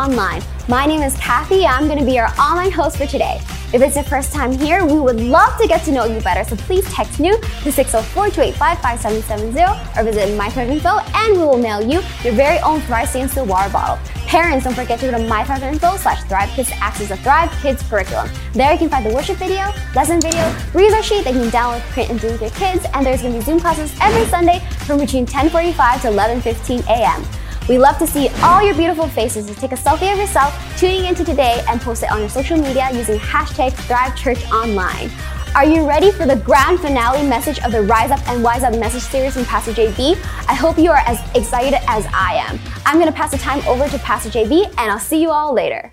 Online. My name is Kathy. I'm going to be your online host for today. If it's your first time here, we would love to get to know you better, so please text new to 604-285-5770 or visit MyThrive.info and we will mail you your very own Thrive Steel water bottle. Parents, don't forget to go to MyThrive.info slash Thrive Kids to access the Thrive Kids curriculum. There you can find the worship video, lesson video, resource sheet that you can download, print, and do with your kids, and there's going to be Zoom classes every Sunday from between 1045 to 1115 a.m. We love to see all your beautiful faces. So take a selfie of yourself tuning into today and post it on your social media using hashtag ThriveChurchOnline. Are you ready for the grand finale message of the Rise Up and Wise Up message series from Pastor JB? I hope you are as excited as I am. I'm going to pass the time over to Pastor JB and I'll see you all later.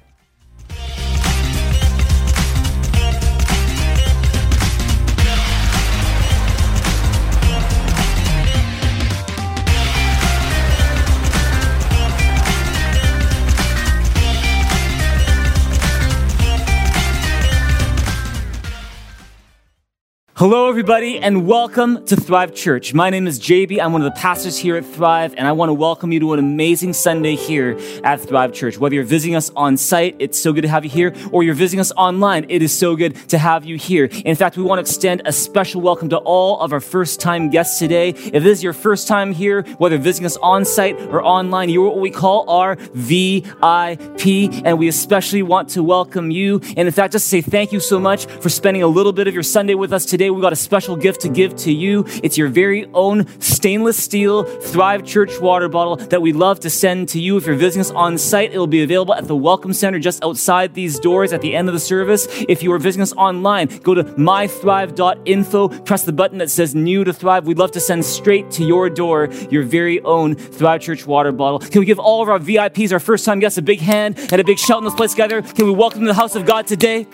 Hello, everybody, and welcome to Thrive Church. My name is JB. I'm one of the pastors here at Thrive, and I want to welcome you to an amazing Sunday here at Thrive Church. Whether you're visiting us on site, it's so good to have you here, or you're visiting us online, it is so good to have you here. In fact, we want to extend a special welcome to all of our first time guests today. If this is your first time here, whether visiting us on site or online, you're what we call our VIP, and we especially want to welcome you. And in fact, just say thank you so much for spending a little bit of your Sunday with us today today we've got a special gift to give to you. It's your very own stainless steel Thrive Church water bottle that we'd love to send to you. If you're visiting us on site, it'll be available at the Welcome Center just outside these doors at the end of the service. If you are visiting us online, go to mythrive.info, press the button that says new to Thrive. We'd love to send straight to your door your very own Thrive Church water bottle. Can we give all of our VIPs, our first time guests, a big hand and a big shout in this place together? Can we welcome to the house of God today?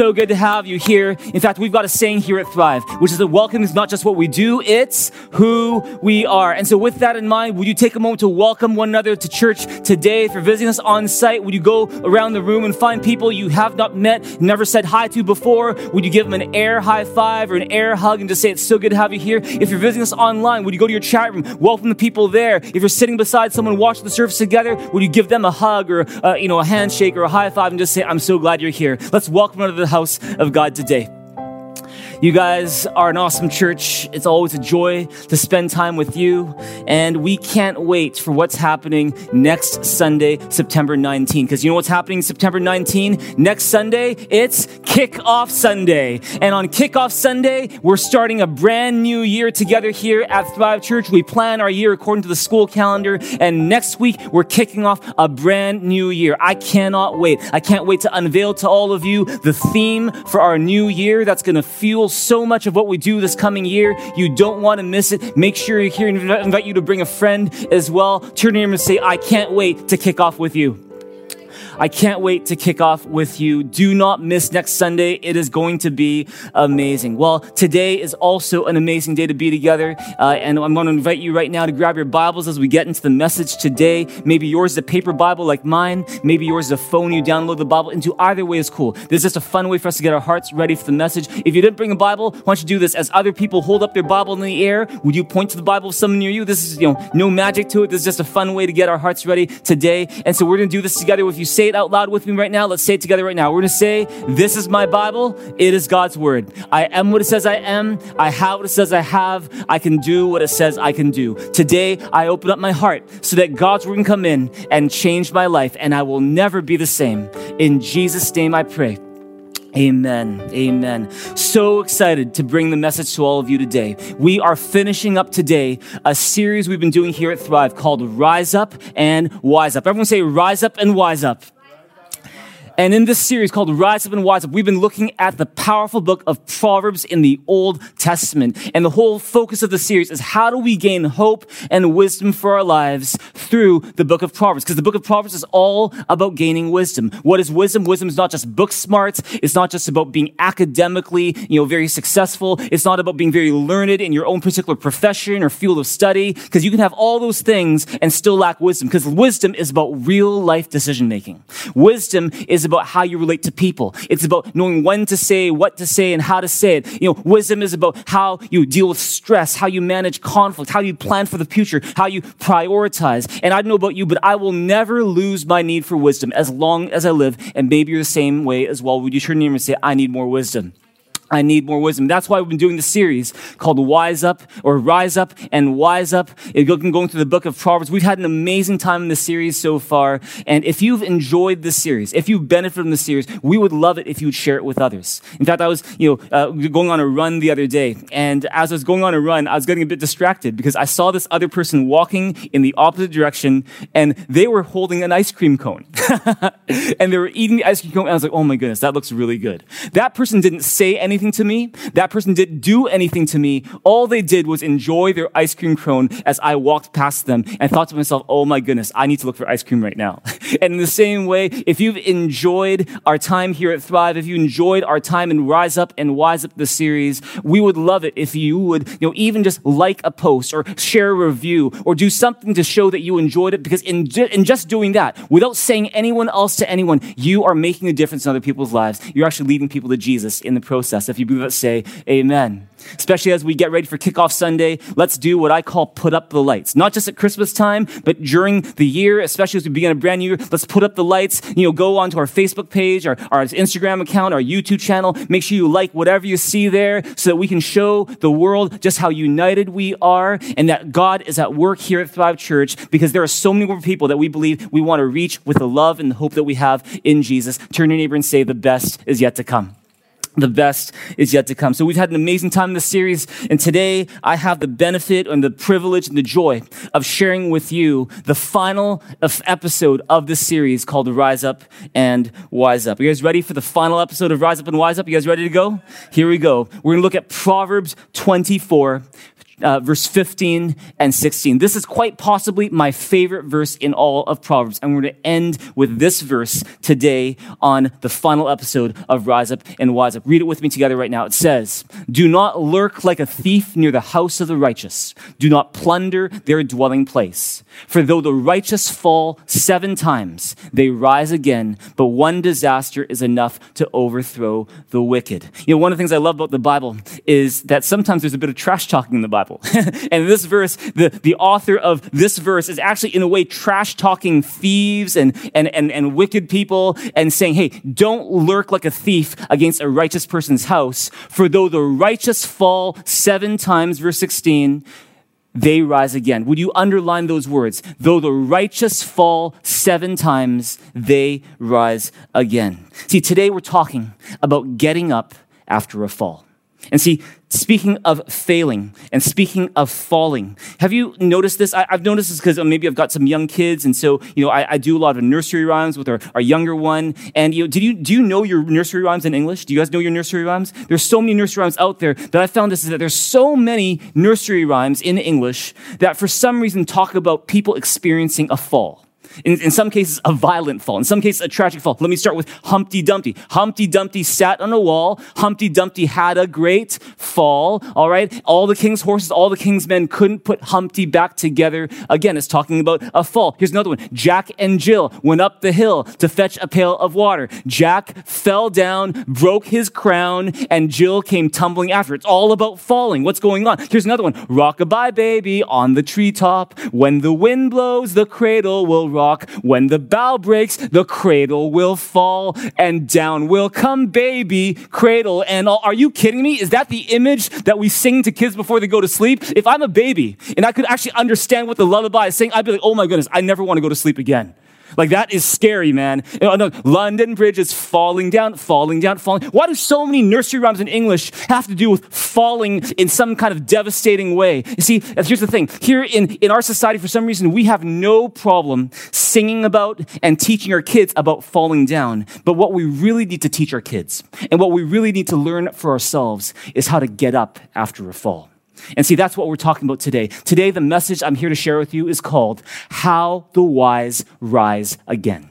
So good to have you here. In fact, we've got a saying here at Thrive, which is that welcome is not just what we do, it's who we are. And so with that in mind, would you take a moment to welcome one another to church today? If you're visiting us on site, would you go around the room and find people you have not met, never said hi to before? Would you give them an air high five or an air hug and just say, it's so good to have you here? If you're visiting us online, would you go to your chat room, welcome the people there? If you're sitting beside someone watching the service together, would you give them a hug or, uh, you know, a handshake or a high five and just say, I'm so glad you're here? Let's welcome to the house of God today. You guys are an awesome church. It's always a joy to spend time with you. And we can't wait for what's happening next Sunday, September 19. Because you know what's happening September 19? Next Sunday, it's Kickoff Sunday. And on Kickoff Sunday, we're starting a brand new year together here at Thrive Church. We plan our year according to the school calendar. And next week, we're kicking off a brand new year. I cannot wait. I can't wait to unveil to all of you the theme for our new year that's going to fuel so much of what we do this coming year. You don't want to miss it. Make sure you're here and invite you to bring a friend as well. Turn to him and say, I can't wait to kick off with you. I can't wait to kick off with you. Do not miss next Sunday. It is going to be amazing. Well, today is also an amazing day to be together. Uh, and I'm going to invite you right now to grab your Bibles as we get into the message today. Maybe yours is a paper Bible like mine. Maybe yours is a phone you download the Bible into. Either way is cool. This is just a fun way for us to get our hearts ready for the message. If you didn't bring a Bible, why don't you do this? As other people hold up their Bible in the air, would you point to the Bible of someone near you? This is, you know, no magic to it. This is just a fun way to get our hearts ready today. And so we're going to do this together. If you say it out loud with me right now, let's say it together right now. We're going to say, This is my Bible. It is God's word. I am what it says I am. I have what it says I have. I can do what it says I can do. Today, I open up my heart so that God's word can come in and change my life, and I will never be the same. In Jesus' name I pray. Amen. Amen. So excited to bring the message to all of you today. We are finishing up today a series we've been doing here at Thrive called Rise Up and Wise Up. Everyone say Rise Up and Wise Up. And in this series called Rise Up and Wise Up, we've been looking at the powerful book of Proverbs in the Old Testament. And the whole focus of the series is how do we gain hope and wisdom for our lives through the book of Proverbs? Because the book of Proverbs is all about gaining wisdom. What is wisdom? Wisdom is not just book smarts. It's not just about being academically, you know, very successful. It's not about being very learned in your own particular profession or field of study. Because you can have all those things and still lack wisdom. Because wisdom is about real life decision making. Wisdom is about how you relate to people. It's about knowing when to say, what to say, and how to say it. You know, wisdom is about how you deal with stress, how you manage conflict, how you plan for the future, how you prioritize. And I don't know about you, but I will never lose my need for wisdom as long as I live. And maybe you're the same way as well. Would you turn to him and say, I need more wisdom? I need more wisdom. That's why we've been doing the series called Wise Up or Rise Up and Wise Up. Going through the book of Proverbs. We've had an amazing time in the series so far. And if you've enjoyed this series, if you've benefited from the series, we would love it if you would share it with others. In fact, I was, you know, uh, going on a run the other day. And as I was going on a run, I was getting a bit distracted because I saw this other person walking in the opposite direction and they were holding an ice cream cone. and they were eating the ice cream cone. And I was like, oh my goodness, that looks really good. That person didn't say anything anything to me. That person didn't do anything to me. All they did was enjoy their ice cream cone as I walked past them and thought to myself, oh my goodness, I need to look for ice cream right now. and in the same way, if you've enjoyed our time here at Thrive, if you enjoyed our time in Rise Up and Wise Up the series, we would love it if you would, you know, even just like a post or share a review or do something to show that you enjoyed it because in, in just doing that, without saying anyone else to anyone, you are making a difference in other people's lives. You're actually leading people to Jesus in the process. If you believe it, say amen. Especially as we get ready for kickoff Sunday, let's do what I call put up the lights. Not just at Christmas time, but during the year, especially as we begin a brand new year, let's put up the lights. You know, go onto our Facebook page, our, our Instagram account, our YouTube channel. Make sure you like whatever you see there so that we can show the world just how united we are and that God is at work here at Thrive Church because there are so many more people that we believe we want to reach with the love and the hope that we have in Jesus. Turn your neighbor and say, the best is yet to come the best is yet to come. So we've had an amazing time in this series, and today I have the benefit and the privilege and the joy of sharing with you the final episode of this series called Rise Up and Wise Up. Are you guys ready for the final episode of Rise Up and Wise Up? You guys ready to go? Here we go. We're going to look at Proverbs 24, uh, verse 15 and 16. This is quite possibly my favorite verse in all of Proverbs. And we're going to end with this verse today on the final episode of Rise Up and Wise Up. Read it with me together right now. It says, Do not lurk like a thief near the house of the righteous. Do not plunder their dwelling place. For though the righteous fall seven times, they rise again, but one disaster is enough to overthrow the wicked. You know, one of the things I love about the Bible is that sometimes there's a bit of trash talking in the Bible. and this verse, the, the author of this verse is actually in a way trash talking thieves and, and, and, and wicked people and saying, hey, don't lurk like a thief against a righteous person's house. For though the righteous fall seven times, verse 16, they rise again. Would you underline those words? Though the righteous fall seven times, they rise again. See, today we're talking about getting up after a fall. And see, speaking of failing and speaking of falling, have you noticed this? I, have noticed this because uh, maybe I've got some young kids, and so you know I, I do a lot of nursery rhymes with our, our younger one. And you know, did you do you know your nursery rhymes in English? Do you guys know your nursery rhymes? There's so many nursery rhymes out there that I found this is that there's so many nursery rhymes in English that for some reason talk about people experiencing a fall. In, in, some cases, a violent fall. In some cases, a tragic fall. Let me start with Humpty Dumpty. Humpty Dumpty sat on a wall. Humpty Dumpty had a great fall. All right. All the king's horses, all the king's men couldn't put Humpty back together. Again, it's talking about a fall. Here's another one. Jack and Jill went up the hill to fetch a pail of water. Jack fell down, broke his crown, and Jill came tumbling after. It's all about falling. What's going on? Here's another one. Rock-a-bye baby on the treetop. When the wind blows, the cradle will rock rock. When the bow breaks, the cradle will fall and down will come baby cradle and all. Are you kidding me? Is that the image that we sing to kids before they go to sleep? If I'm a baby and I could actually understand what the lullaby is saying, I'd be like, oh my goodness, I never want to go to sleep again. Like that is scary, man. You know, London Bridge is falling down, falling down, falling. Why do so many nursery rhymes in English have to do with falling in some kind of devastating way? You see, here's the thing. Here in, in our society, for some reason, we have no problem singing about and teaching our kids about falling down. But what we really need to teach our kids and what we really need to learn for ourselves is how to get up after a fall. And see, that's what we're talking about today. Today, the message I'm here to share with you is called How the Wise Rise Again.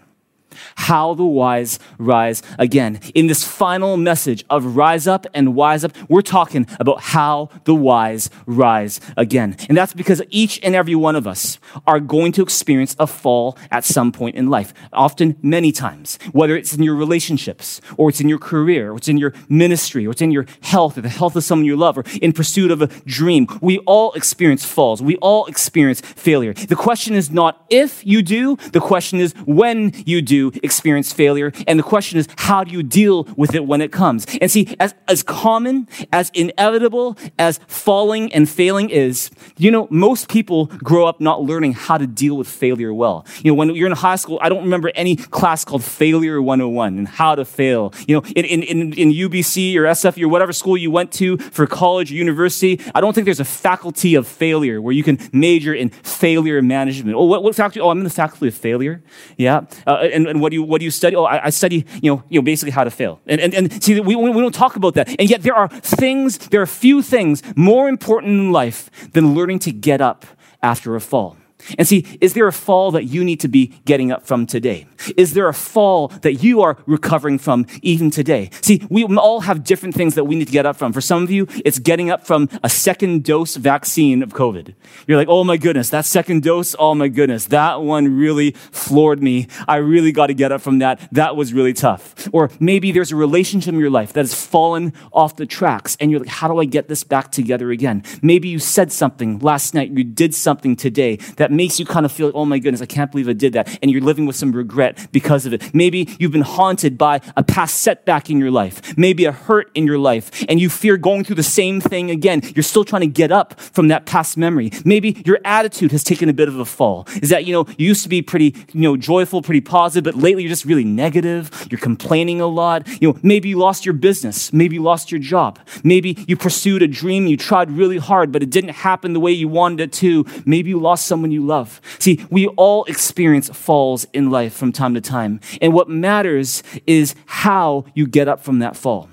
How the wise rise again. In this final message of rise up and wise up, we're talking about how the wise rise again. And that's because each and every one of us are going to experience a fall at some point in life, often many times, whether it's in your relationships or it's in your career or it's in your ministry or it's in your health or the health of someone you love or in pursuit of a dream. We all experience falls. We all experience failure. The question is not if you do, the question is when you do experience failure. And the question is, how do you deal with it when it comes? And see, as, as common, as inevitable as falling and failing is, you know, most people grow up not learning how to deal with failure well. You know, when you're in high school, I don't remember any class called Failure 101 and how to fail. You know, in, in, in, UBC or SF or whatever school you went to for college or university, I don't think there's a faculty of failure where you can major in failure management. Oh, what, what faculty? Oh, I'm in the faculty of failure. Yeah. Uh, and, and what do you what do you study? Oh, I, I, study, you know, you know, basically how to fail. And and, and see, we, we don't talk about that. And yet there are things, there are few things more important in life than learning to get up after a fall. And see, is there a fall that you need to be getting up from today? Is there a fall that you are recovering from even today? See, we all have different things that we need to get up from. For some of you, it's getting up from a second dose vaccine of COVID. You're like, oh my goodness, that second dose, oh my goodness, that one really floored me. I really got to get up from that. That was really tough. Or maybe there's a relationship in your life that has fallen off the tracks and you're like, how do I get this back together again? Maybe you said something last night, you did something today that makes you kind of feel, oh my goodness, I can't believe I did that. And you're living with some regret because of it. Maybe you've been haunted by a past setback in your life, maybe a hurt in your life, and you fear going through the same thing again. You're still trying to get up from that past memory. Maybe your attitude has taken a bit of a fall. Is that, you know, you used to be pretty, you know, joyful, pretty positive, but lately you're just really negative. You're complaining a lot. You know, maybe you lost your business. Maybe you lost your job. Maybe you pursued a dream. You tried really hard, but it didn't happen the way you wanted it to. Maybe you lost someone you love. See, we all experience falls in life from time to time. And what matters is how you get up from that fall.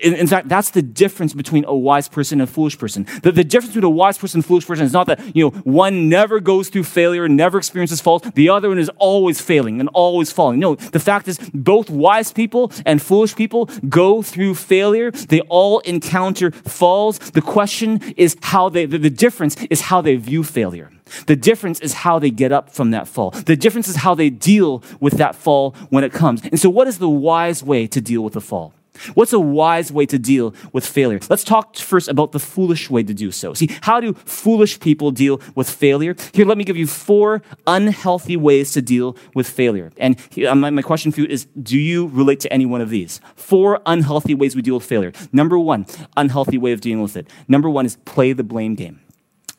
In, in, fact, that's the difference between a wise person and a foolish person. The, the difference between a wise person and a foolish person is not that, you know, one never goes through failure, never experiences falls. The other one is always failing and always falling. No, the fact is both wise people and foolish people go through failure. They all encounter falls. The question is how they, the, the difference is how they view failure. The difference is how they get up from that fall. The difference is how they deal with that fall when it comes. And so what is the wise way to deal with the fall? What's a wise way to deal with failure? Let's talk first about the foolish way to do so. See, how do foolish people deal with failure? Here, let me give you four unhealthy ways to deal with failure. And um, my, my question for you is do you relate to any one of these? Four unhealthy ways we deal with failure. Number one, unhealthy way of dealing with it. Number one is play the blame game.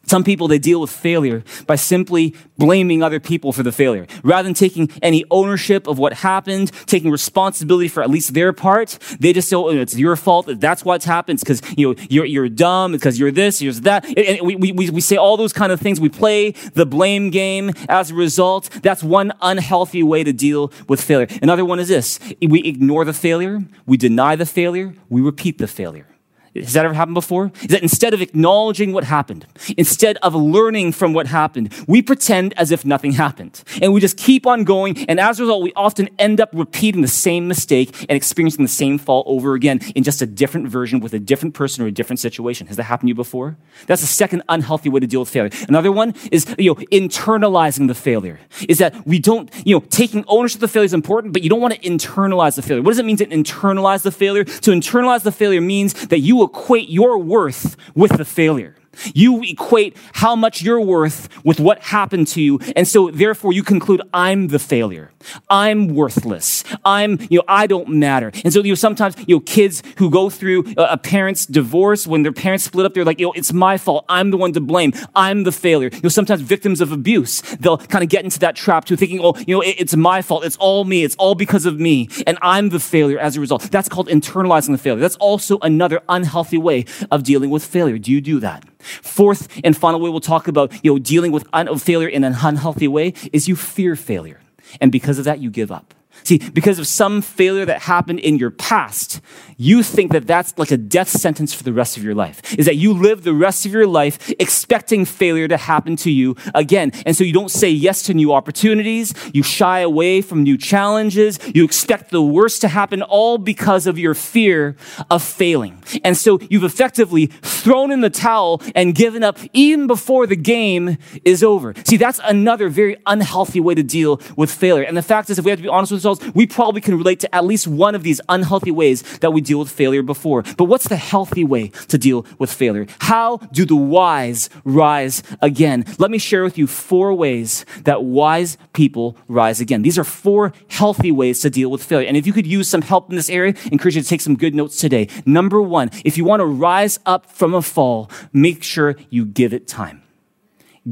Some people, they deal with failure by simply blaming other people for the failure. Rather than taking any ownership of what happened, taking responsibility for at least their part, they just say, oh, it's your fault. That's what's happened. Because, you know, you're, you're dumb, because you're this, you're that. And we, we, we say all those kind of things. We play the blame game as a result. That's one unhealthy way to deal with failure. Another one is this. We ignore the failure. We deny the failure. We repeat the failure. Has that ever happened before? Is that instead of acknowledging what happened, instead of learning from what happened, we pretend as if nothing happened. And we just keep on going. And as a result, we often end up repeating the same mistake and experiencing the same fall over again in just a different version with a different person or a different situation. Has that happened to you before? That's the second unhealthy way to deal with failure. Another one is, you know, internalizing the failure. Is that we don't, you know, taking ownership of the failure is important, but you don't want to internalize the failure. What does it mean to internalize the failure? To internalize the failure means that you equate your worth with the failure. You equate how much you're worth with what happened to you. And so therefore you conclude, I'm the failure. I'm worthless. I'm, you know, I don't matter. And so, you know, sometimes, you know, kids who go through a parent's divorce, when their parents split up, they're like, you know, it's my fault. I'm the one to blame. I'm the failure. You know, sometimes victims of abuse, they'll kind of get into that trap too, thinking, oh, you know, it's my fault. It's all me. It's all because of me. And I'm the failure as a result. That's called internalizing the failure. That's also another unhealthy way of dealing with failure. Do you do that? Fourth and final way we'll talk about, you know, dealing with un- failure in an unhealthy way is you fear failure. And because of that, you give up. See, because of some failure that happened in your past, you think that that's like a death sentence for the rest of your life. Is that you live the rest of your life expecting failure to happen to you again. And so you don't say yes to new opportunities. You shy away from new challenges. You expect the worst to happen all because of your fear of failing. And so you've effectively thrown in the towel and given up even before the game is over. See, that's another very unhealthy way to deal with failure. And the fact is, if we have to be honest with we probably can relate to at least one of these unhealthy ways that we deal with failure before. But what's the healthy way to deal with failure? How do the wise rise again? Let me share with you four ways that wise people rise again. These are four healthy ways to deal with failure. And if you could use some help in this area, I encourage you to take some good notes today. Number one, if you want to rise up from a fall, make sure you give it time.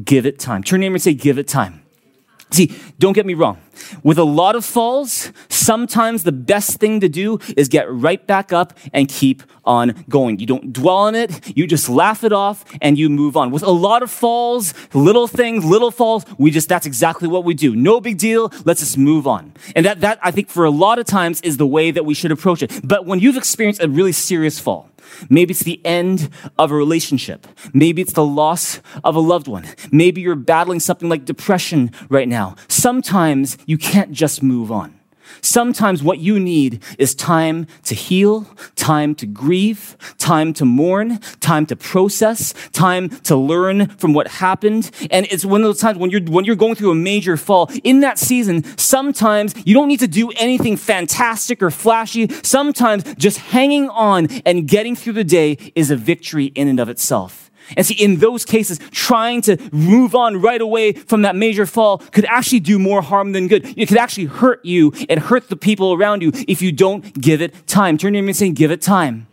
Give it time. Turn your neighbor and say, give it time. See, don't get me wrong. With a lot of falls, sometimes the best thing to do is get right back up and keep on going. You don't dwell on it, you just laugh it off and you move on. With a lot of falls, little things, little falls, we just, that's exactly what we do. No big deal, let's just move on. And that, that I think for a lot of times is the way that we should approach it. But when you've experienced a really serious fall, Maybe it's the end of a relationship. Maybe it's the loss of a loved one. Maybe you're battling something like depression right now. Sometimes you can't just move on. Sometimes what you need is time to heal, time to grieve, time to mourn, time to process, time to learn from what happened. And it's one of those times when you're, when you're going through a major fall. In that season, sometimes you don't need to do anything fantastic or flashy. Sometimes just hanging on and getting through the day is a victory in and of itself. And see, in those cases, trying to move on right away from that major fall could actually do more harm than good. It could actually hurt you and hurt the people around you if you don't give it time. Turn to him and say, give it time.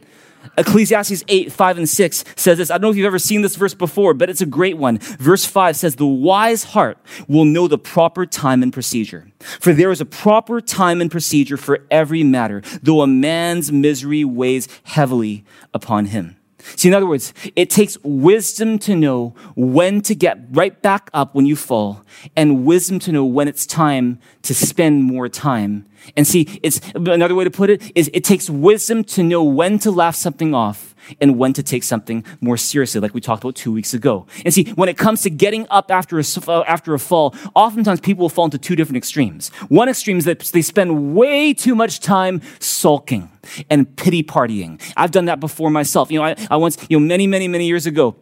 Ecclesiastes 8, 5, and 6 says this. I don't know if you've ever seen this verse before, but it's a great one. Verse 5 says, The wise heart will know the proper time and procedure. For there is a proper time and procedure for every matter, though a man's misery weighs heavily upon him. See, in other words, it takes wisdom to know when to get right back up when you fall and wisdom to know when it's time to spend more time. And see, it's another way to put it is it takes wisdom to know when to laugh something off and when to take something more seriously, like we talked about two weeks ago. And see, when it comes to getting up after a, uh, after a fall, oftentimes people will fall into two different extremes. One extreme is that they spend way too much time sulking and pity partying. I've done that before myself. You know, I, I once, you know, many, many, many years ago,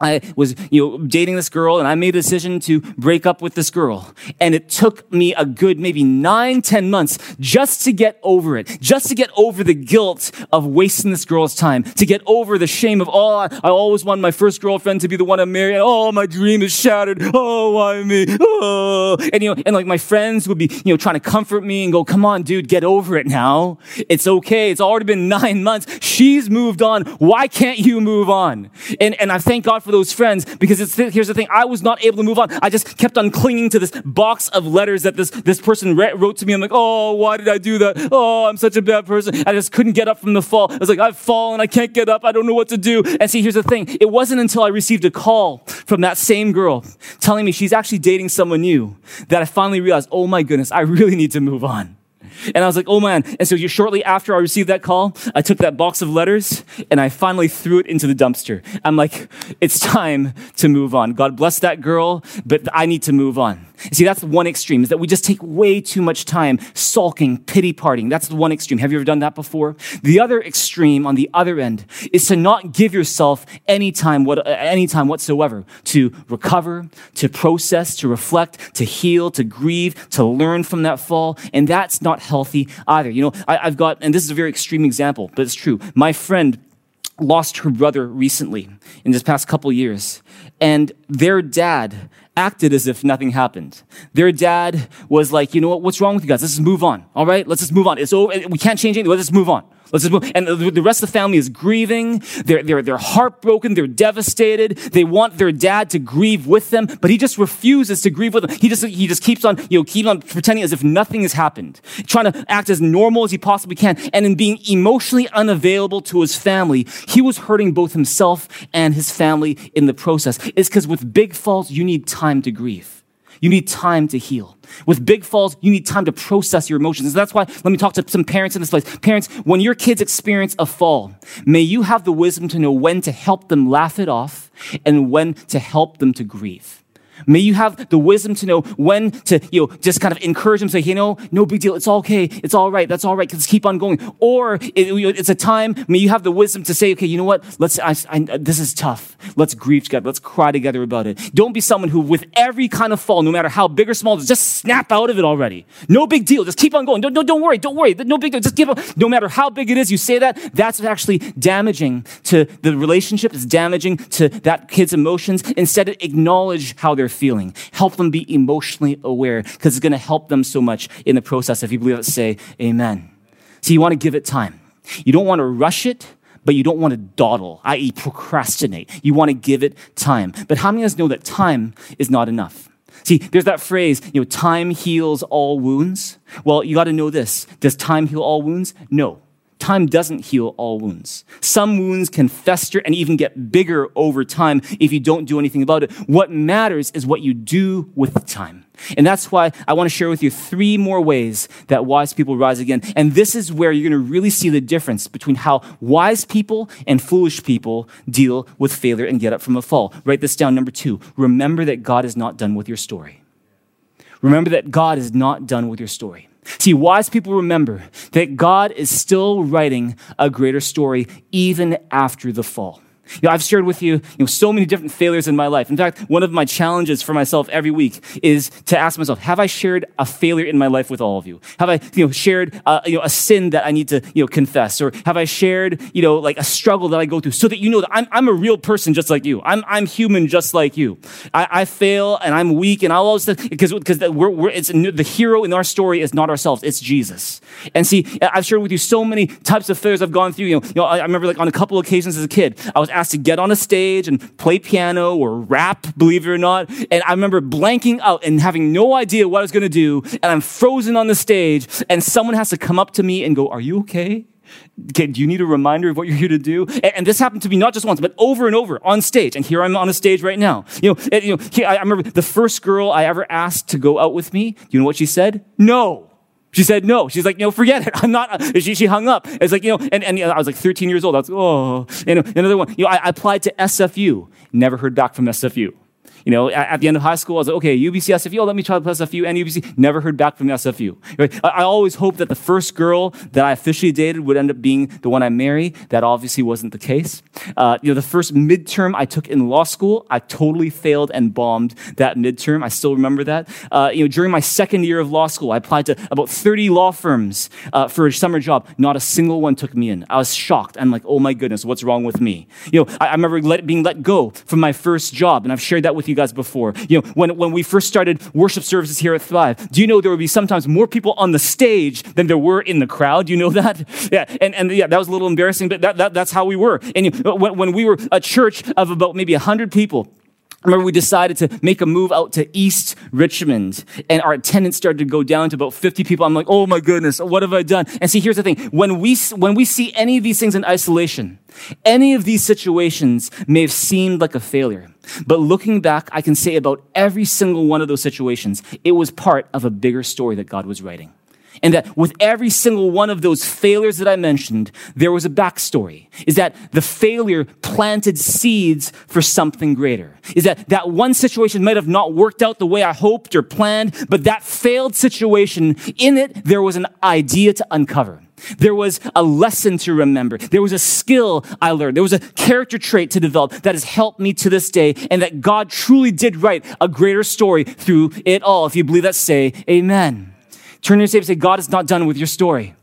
I was, you know, dating this girl and I made a decision to break up with this girl. And it took me a good maybe nine, ten months just to get over it, just to get over the guilt of wasting this girl's time, to get over the shame of, oh, I always wanted my first girlfriend to be the one I married. Oh, my dream is shattered. Oh, why me? Oh, and you know, and like my friends would be, you know, trying to comfort me and go, come on, dude, get over it now. It's okay. It's already been nine months. She's moved on. Why can't you move on? And, and I thank God for for those friends because it's, here's the thing. I was not able to move on. I just kept on clinging to this box of letters that this, this person wrote to me. I'm like, oh, why did I do that? Oh, I'm such a bad person. I just couldn't get up from the fall. I was like, I've fallen. I can't get up. I don't know what to do. And see, here's the thing. It wasn't until I received a call from that same girl telling me she's actually dating someone new that I finally realized, oh my goodness, I really need to move on. And I was like, oh man. And so shortly after I received that call, I took that box of letters and I finally threw it into the dumpster. I'm like, it's time to move on. God bless that girl, but I need to move on. See, that's one extreme is that we just take way too much time sulking, pity partying. That's the one extreme. Have you ever done that before? The other extreme on the other end is to not give yourself any time, what, uh, any time whatsoever to recover, to process, to reflect, to heal, to grieve, to learn from that fall. And that's not healthy either. You know, I, I've got, and this is a very extreme example, but it's true. My friend, lost her brother recently in this past couple years and their dad acted as if nothing happened. Their dad was like, you know what, what's wrong with you guys? Let's just move on. All right, let's just move on. It's over. We can't change anything. Let's just move on. Let's just move. And the rest of the family is grieving. They're, they're, they're heartbroken. They're devastated. They want their dad to grieve with them, but he just refuses to grieve with them. He just, he just keeps on, you know, keep on pretending as if nothing has happened, trying to act as normal as he possibly can. And in being emotionally unavailable to his family, he was hurting both himself and his family in the process. It's because with big falls, you need time to grieve. You need time to heal. With big falls, you need time to process your emotions. And that's why, let me talk to some parents in this place. Parents, when your kids experience a fall, may you have the wisdom to know when to help them laugh it off and when to help them to grieve. May you have the wisdom to know when to, you know, just kind of encourage them, say, you know, no big deal. It's okay. It's all right. That's all right. Let's keep on going. Or it, it's a time, may you have the wisdom to say, okay, you know what? Let's, I, I, this is tough. Let's grieve together. Let's cry together about it. Don't be someone who, with every kind of fall, no matter how big or small, just snap out of it already. No big deal. Just keep on going. Don't, don't, don't worry. Don't worry. No big deal. Just give up. No matter how big it is, you say that, that's actually damaging to the relationship. It's damaging to that kid's emotions. Instead, acknowledge how they're feeling. Help them be emotionally aware because it's going to help them so much in the process. If you believe it, say amen. So you want to give it time. You don't want to rush it, but you don't want to dawdle, i.e., procrastinate. You want to give it time. But how many of us know that time is not enough? See, there's that phrase, you know, time heals all wounds. Well, you got to know this. Does time heal all wounds? No. Time doesn't heal all wounds. Some wounds can fester and even get bigger over time if you don't do anything about it. What matters is what you do with the time. And that's why I want to share with you three more ways that wise people rise again. And this is where you're going to really see the difference between how wise people and foolish people deal with failure and get up from a fall. Write this down. Number two, remember that God is not done with your story. Remember that God is not done with your story. See, wise people remember that God is still writing a greater story even after the fall. You know, I've shared with you, you know, so many different failures in my life. In fact, one of my challenges for myself every week is to ask myself, have I shared a failure in my life with all of you? Have I, you know, shared, uh, you know, a sin that I need to, you know, confess? Or have I shared, you know, like a struggle that I go through so that you know that I'm, I'm a real person just like you. I'm, I'm human just like you. I, I fail and I'm weak and I'll always, because, because we're, we're, it's, the hero in our story is not ourselves, it's Jesus. And see, I've shared with you so many types of failures I've gone through. You know, you know I, I remember like on a couple occasions as a kid, I was asked to get on a stage and play piano or rap, believe it or not. And I remember blanking out and having no idea what I was going to do. And I'm frozen on the stage and someone has to come up to me and go, are you okay? Okay, do you need a reminder of what you're here to do? And, and, this happened to me not just once, but over and over on stage. And here I'm on a stage right now. You know, and, you know I, I remember the first girl I ever asked to go out with me. You know what she said? No. She said no. She's like, you know, forget it. I'm not. Uh, she, she hung up. It's like, you know, and, and you know, I was like 13 years old. I was like, oh. And another one, you know, I, I applied to SFU. Never heard back from SFU. You know, at, at, the end of high school, I was like, okay, UBC, SFU, let me try to the SFU and UBC. Never heard back from the SFU. Right? I, I, always hoped that the first girl that I officially dated would end up being the one I marry. That obviously wasn't the case. Uh, you know, the first midterm I took in law school, I totally failed and bombed that midterm. I still remember that. Uh, you know, during my second year of law school, I applied to about 30 law firms uh, for a summer job. Not a single one took me in. I was shocked. I'm like, oh my goodness, what's wrong with me? You know, I, I remember let, being let go from my first job, and I've shared that with you guys before. You know, when, when we first started worship services here at Thrive, do you know there would be sometimes more people on the stage than there were in the crowd? You know that? Yeah, and, and yeah, that was a little embarrassing, but that, that that's how we were. And you know, when, when we were a church of about maybe 100 people, remember we decided to make a move out to East Richmond and our attendance started to go down to about 50 people. I'm like, oh my goodness, what have I done? And see, here's the thing. When we, when we see any of these things in isolation, any of these situations may have seemed like a failure. But looking back, I can say about every single one of those situations, it was part of a bigger story that God was writing. And that with every single one of those failures that I mentioned, there was a backstory. Is that the failure planted seeds for something greater. Is that that one situation might have not worked out the way I hoped or planned, but that failed situation, in it, there was an idea to uncover. There was a lesson to remember. There was a skill I learned. There was a character trait to develop that has helped me to this day and that God truly did write a greater story through it all. If you believe that, say amen. Turn to your and say, God is not done with your story.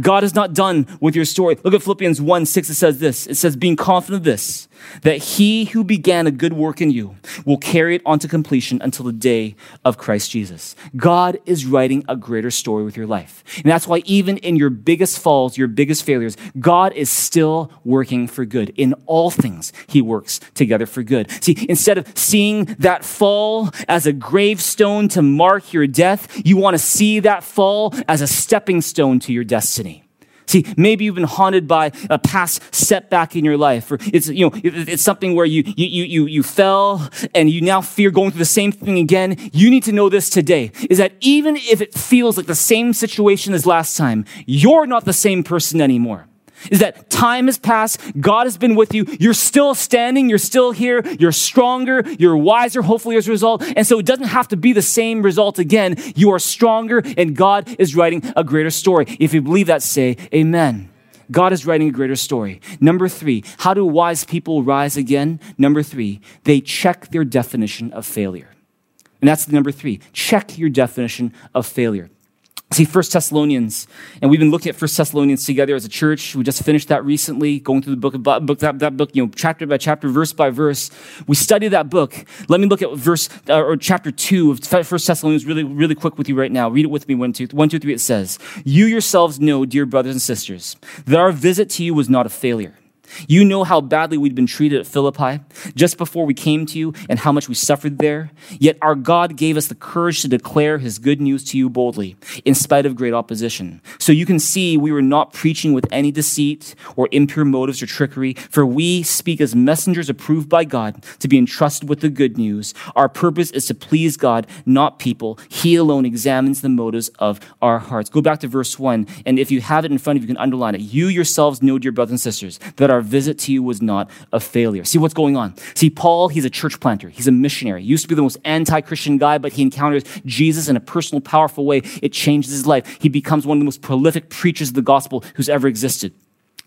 God is not done with your story. Look at Philippians 1 6. It says this. It says, being confident of this, that he who began a good work in you will carry it on to completion until the day of Christ Jesus. God is writing a greater story with your life. And that's why even in your biggest falls, your biggest failures, God is still working for good. In all things, he works together for good. See, instead of seeing that fall as a gravestone to mark your death, you want to see that fall as a stepping stone to your destiny. See, maybe you've been haunted by a past setback in your life, or it's, you know, it's something where you, you, you, you fell and you now fear going through the same thing again. You need to know this today is that even if it feels like the same situation as last time, you're not the same person anymore is that time has passed. God has been with you. You're still standing. You're still here. You're stronger. You're wiser, hopefully, as a result. And so it doesn't have to be the same result again. You are stronger, and God is writing a greater story. If you believe that, say amen. God is writing a greater story. Number three, how do wise people rise again? Number three, they check their definition of failure. And that's the number three. Check your definition of failure. See, First Thessalonians, and we've been looking at First Thessalonians together as a church. We just finished that recently, going through the book of book, that, that book, you know, chapter by chapter, verse by verse. We studied that book. Let me look at verse uh, or chapter two of First Thessalonians really, really quick with you right now. Read it with me. One, two, one, two, three. It says, "You yourselves know, dear brothers and sisters, that our visit to you was not a failure." You know how badly we'd been treated at Philippi just before we came to you and how much we suffered there. Yet our God gave us the courage to declare his good news to you boldly, in spite of great opposition. So you can see we were not preaching with any deceit or impure motives or trickery, for we speak as messengers approved by God to be entrusted with the good news. Our purpose is to please God, not people. He alone examines the motives of our hearts. Go back to verse 1, and if you have it in front of you, you can underline it. You yourselves know, dear brothers and sisters, that our visit to you was not a failure. See what's going on. See, Paul, he's a church planter. He's a missionary. He used to be the most anti-Christian guy, but he encounters Jesus in a personal, powerful way. It changes his life. He becomes one of the most prolific preachers of the gospel who's ever existed.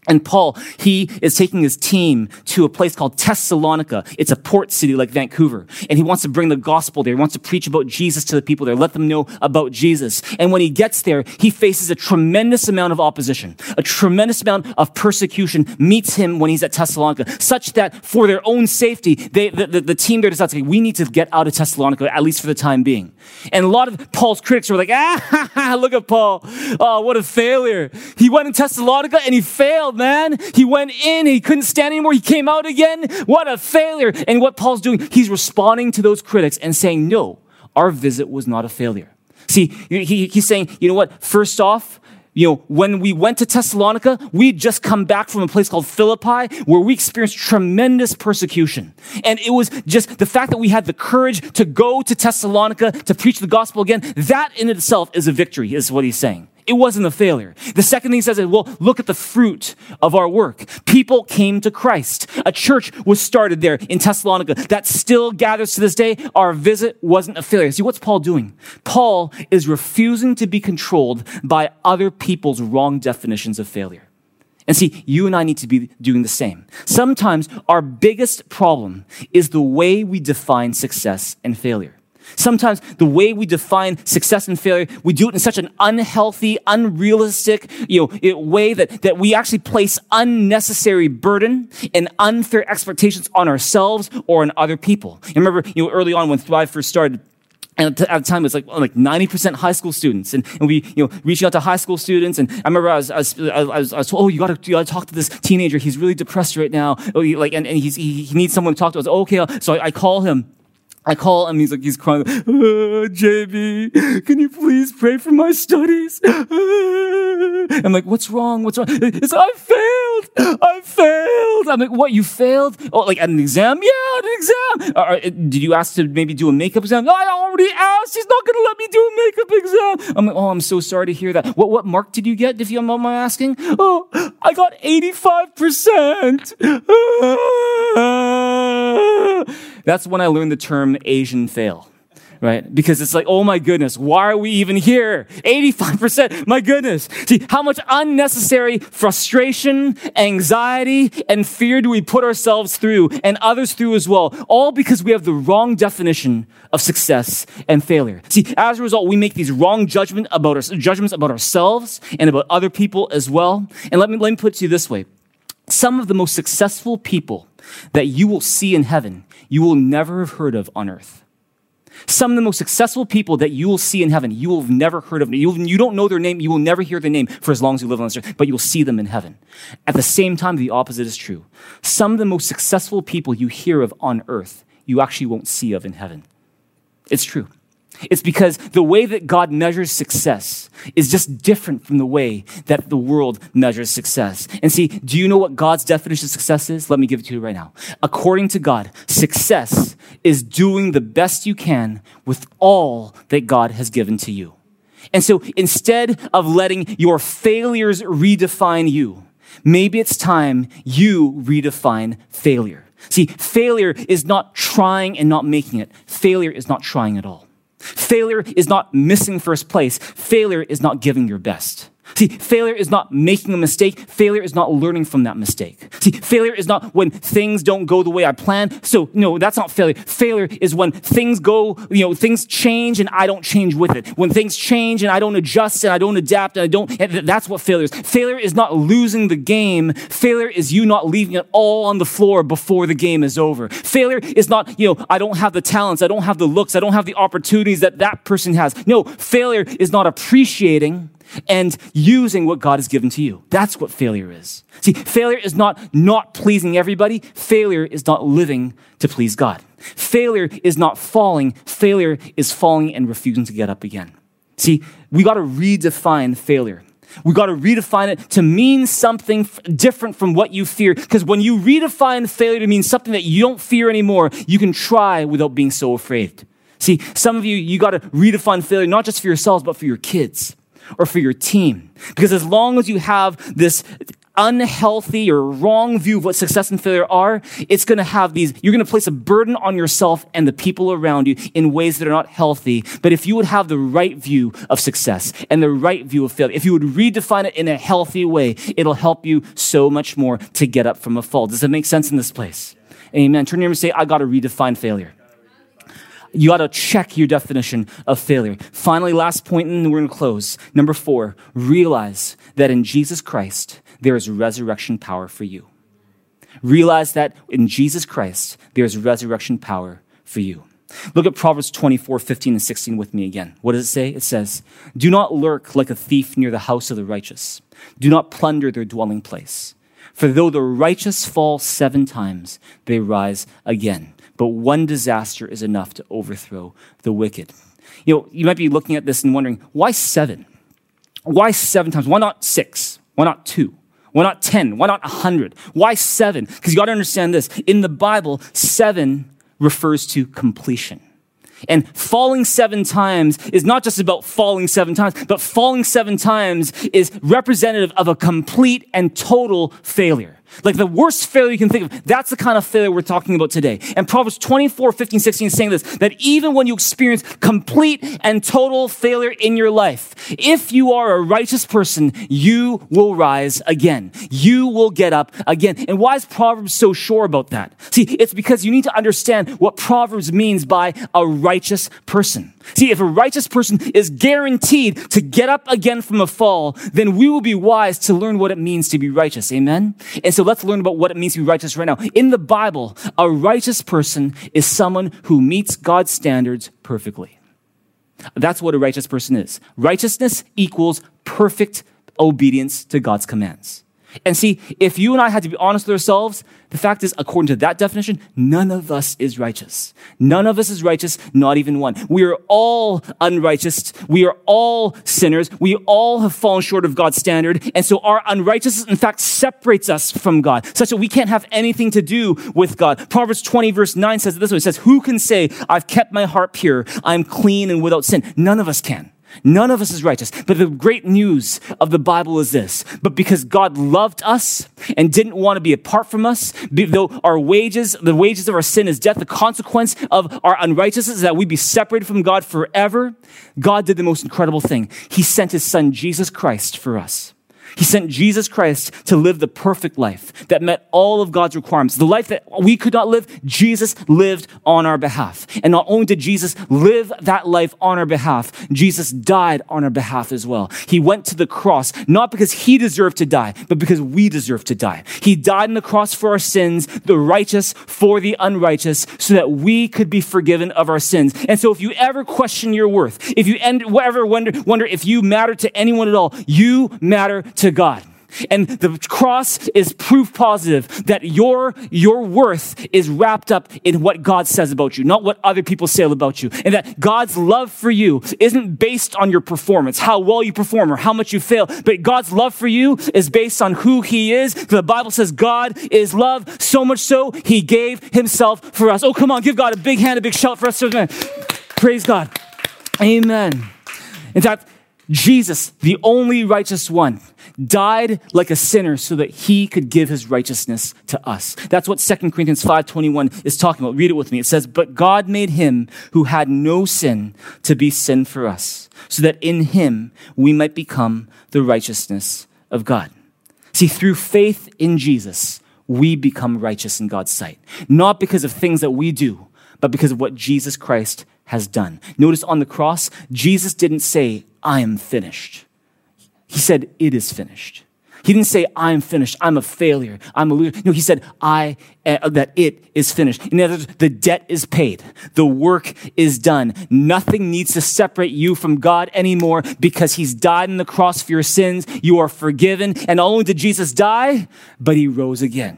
And Paul, he is taking his team to a place called Thessalonica. It's a port city like Vancouver. And he wants to bring the gospel there. He wants to preach about Jesus to the people there, let them know about Jesus. And when he gets there, he faces a tremendous amount of opposition. A tremendous amount of persecution meets him when he's at Thessalonica, such that for their own safety, they, the, the, the team there decides, okay, we need to get out of Thessalonica, at least for the time being. And a lot of Paul's critics were like, ah, look at Paul. Oh, what a failure. He went in Thessalonica and he failed man. He went in, he couldn't stand anymore, he came out again. What a failure. And what Paul's doing, he's responding to those critics and saying, no, our visit was not a failure. See, he, he's saying, you know what? First off, you know, when we went to Thessalonica, we just come back from a place called Philippi where we experienced tremendous persecution. And it was just the fact that we had the courage to go to Thessalonica to preach the gospel again. That in itself is a victory, is what he's saying. It wasn't a failure. The second thing he says is, well, look at the fruit of our work. People came to Christ. A church was started there in Thessalonica that still gathers to this day. Our visit wasn't a failure. See, what's Paul doing? Paul is refusing to be controlled by other people's wrong definitions of failure. And see, you and I need to be doing the same. Sometimes our biggest problem is the way we define success and failure. Sometimes the way we define success and failure, we do it in such an unhealthy, unrealistic, you know, way that, that we actually place unnecessary burden and unfair expectations on ourselves or on other people. Remember, you know, early on when Thrive first started, and at the time, it was like, oh, like 90% high school students. And, and we, you know, reaching out to high school students. And I remember I was, I was, I was, I was told, oh, you gotta, you gotta talk to this teenager. He's really depressed right now. Oh, he, like, and, and he's, he, he needs someone to talk to. I was like, okay. So I, I call him I call him, he's like, he's crying, uh, JB, can you please pray for my studies? I'm like, what's wrong? What's wrong? It's, I failed. I failed. I'm like, what, you failed? Oh, like at an exam? Yeah, at an exam. Uh, uh did you ask to maybe do a makeup exam? No, I already asked. She's not to let me do a makeup exam. I'm like, oh, I'm so sorry to hear that. What, what mark did you get, if you don't asking? Oh, I got 85%. That's when I learned the term Asian fail right? Because it's like, oh my goodness, why are we even here? 85%, my goodness. See, how much unnecessary frustration, anxiety, and fear do we put ourselves through and others through as well? All because we have the wrong definition of success and failure. See, as a result, we make these wrong judgment about our, judgments about ourselves and about other people as well. And let me, let me put it to you this way. Some of the most successful people that you will see in heaven, you will never have heard of on earth. Some of the most successful people that you will see in heaven, you will have never heard of. You, you don't know their name, you will never hear their name for as long as you live on this earth, but you will see them in heaven. At the same time, the opposite is true. Some of the most successful people you hear of on earth, you actually won't see of in heaven. It's true. It's because the way that God measures success is just different from the way that the world measures success. And see, do you know what God's definition of success is? Let me give it to you right now. According to God, success is doing the best you can with all that God has given to you. And so instead of letting your failures redefine you, maybe it's time you redefine failure. See, failure is not trying and not making it. Failure is not trying at all. Failure is not missing first place. Failure is not giving your best. See, failure is not making a mistake. Failure is not learning from that mistake. See, failure is not when things don't go the way I planned. So, no, that's not failure. Failure is when things go, you know, things change and I don't change with it. When things change and I don't adjust and I don't adapt and I don't, that's what failure is. Failure is not losing the game. Failure is you not leaving it all on the floor before the game is over. Failure is not, you know, I don't have the talents, I don't have the looks, I don't have the opportunities that that person has. No, failure is not appreciating and using what God has given to you. That's what failure is. See, failure is not not pleasing everybody. Failure is not living to please God. Failure is not falling. Failure is falling and refusing to get up again. See, we got to redefine failure. We got to redefine it to mean something f- different from what you fear. Because when you redefine failure to mean something that you don't fear anymore, you can try without being so afraid. See, some of you, you got to redefine failure, not just for yourselves, but for your kids or for your team. Because as long as you have this unhealthy or wrong view of what success and failure are, it's going to have these, you're going to place a burden on yourself and the people around you in ways that are not healthy. But if you would have the right view of success and the right view of failure, if you would redefine it in a healthy way, it'll help you so much more to get up from a fall. Does that make sense in this place? Amen. Turn to and say, I got to redefine failure you got to check your definition of failure. Finally, last point, and we're going to close. Number four, realize that in Jesus Christ, there is resurrection power for you. Realize that in Jesus Christ, there is resurrection power for you. Look at Proverbs 24, 15, and 16 with me again. What does it say? It says, Do not lurk like a thief near the house of the righteous. Do not plunder their dwelling place. For though the righteous fall seven times, they rise again but one disaster is enough to overthrow the wicked. You know, you might be looking at this and wondering, why seven? Why seven times? Why not six? Why not two? Why not 10? Why not a 100? Why seven? Because you got to understand this. In the Bible, seven refers to completion. And falling seven times is not just about falling seven times, but falling seven times is representative of a complete and total failure. Like the worst failure you can think of. That's the kind of failure we're talking about today. And Proverbs 24, 15, 16 is saying this, that even when you experience complete and total failure in your life, if you are a righteous person, you will rise again. You will get up again. And why is Proverbs so sure about that? See, it's because you need to understand what Proverbs means by a righteous person. See, if a righteous person is guaranteed to get up again from a fall, then we will be wise to learn what it means to be righteous. Amen? And so let's learn about what it means to be righteous right now. In the Bible, a righteous person is someone who meets God's standards perfectly. That's what a righteous person is. Righteousness equals perfect obedience to God's commands. And see, if you and I had to be honest with ourselves, the fact is, according to that definition, none of us is righteous. None of us is righteous, not even one. We are all unrighteous. We are all sinners. We all have fallen short of God's standard. And so our unrighteousness, in fact, separates us from God, such that we can't have anything to do with God. Proverbs 20, verse 9 says it this way It says, Who can say, I've kept my heart pure, I'm clean and without sin? None of us can. None of us is righteous. But the great news of the Bible is this. But because God loved us and didn't want to be apart from us, though our wages, the wages of our sin is death, the consequence of our unrighteousness is that we be separated from God forever, God did the most incredible thing. He sent his son, Jesus Christ, for us. He sent Jesus Christ to live the perfect life that met all of God's requirements. The life that we could not live, Jesus lived on our behalf. And not only did Jesus live that life on our behalf, Jesus died on our behalf as well. He went to the cross, not because he deserved to die, but because we deserve to die. He died on the cross for our sins, the righteous for the unrighteous, so that we could be forgiven of our sins. And so if you ever question your worth, if you ever wonder, wonder if you matter to anyone at all, you matter to to God. And the cross is proof positive that your, your worth is wrapped up in what God says about you, not what other people say about you. And that God's love for you isn't based on your performance, how well you perform or how much you fail, but God's love for you is based on who he is. The Bible says God is love, so much so he gave himself for us. Oh, come on, give God a big hand, a big shout for us. Praise God. Amen. In fact, Jesus, the only righteous one, died like a sinner so that he could give his righteousness to us. That's what 2 Corinthians 5:21 is talking about. Read it with me. It says, "But God made him who had no sin to be sin for us, so that in him we might become the righteousness of God." See, through faith in Jesus, we become righteous in God's sight, not because of things that we do, but because of what Jesus Christ has done. Notice on the cross, Jesus didn't say, I am finished. He said, It is finished. He didn't say, I'm finished. I'm a failure. I'm a loser. No, he said, I, uh, that it is finished. In other words, the debt is paid. The work is done. Nothing needs to separate you from God anymore because he's died on the cross for your sins. You are forgiven. And not only did Jesus die, but he rose again.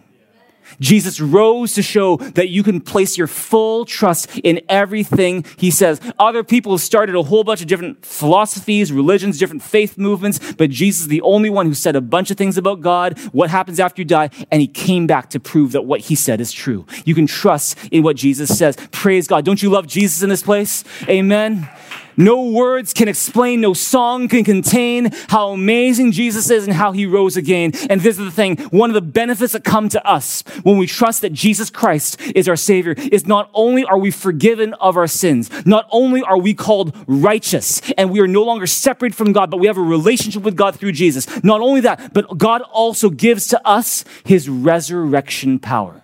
Jesus rose to show that you can place your full trust in everything he says. Other people started a whole bunch of different philosophies, religions, different faith movements, but Jesus is the only one who said a bunch of things about God, what happens after you die, and he came back to prove that what he said is true. You can trust in what Jesus says. Praise God. Don't you love Jesus in this place? Amen. No words can explain, no song can contain how amazing Jesus is and how he rose again. And this is the thing one of the benefits that come to us when we trust that Jesus Christ is our Savior is not only are we forgiven of our sins, not only are we called righteous and we are no longer separated from God, but we have a relationship with God through Jesus. Not only that, but God also gives to us his resurrection power.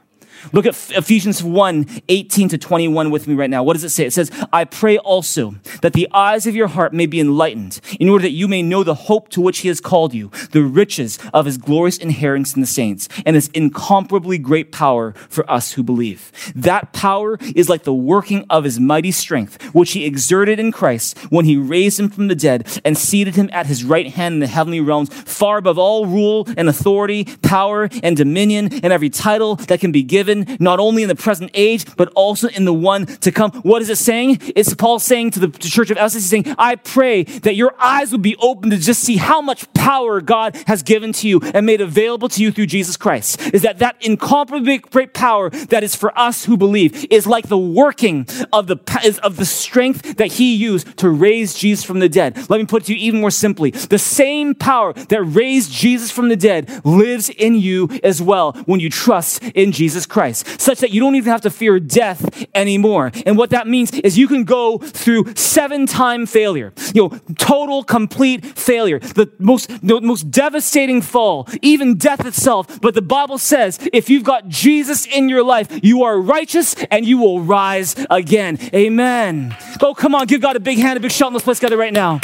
Look at Ephesians 1 18 to 21 with me right now. What does it say? It says, I pray also that the eyes of your heart may be enlightened, in order that you may know the hope to which he has called you, the riches of his glorious inheritance in the saints, and his incomparably great power for us who believe. That power is like the working of his mighty strength, which he exerted in Christ when he raised him from the dead and seated him at his right hand in the heavenly realms, far above all rule and authority, power and dominion, and every title that can be given given not only in the present age, but also in the one to come. What is it saying? It's Paul saying to the to church of Ephesus, he's saying, I pray that your eyes would be open to just see how much power God has given to you and made available to you through Jesus Christ. Is that that incomparably great power that is for us who believe is like the working of the, of the strength that he used to raise Jesus from the dead. Let me put it to you even more simply. The same power that raised Jesus from the dead lives in you as well when you trust in Jesus Christ. Christ, such that you don't even have to fear death anymore. And what that means is you can go through seven time failure, you know, total, complete failure, the most, the most devastating fall, even death itself. But the Bible says if you've got Jesus in your life, you are righteous and you will rise again. Amen. Oh, come on, give God a big hand, a big shout in this place together right now.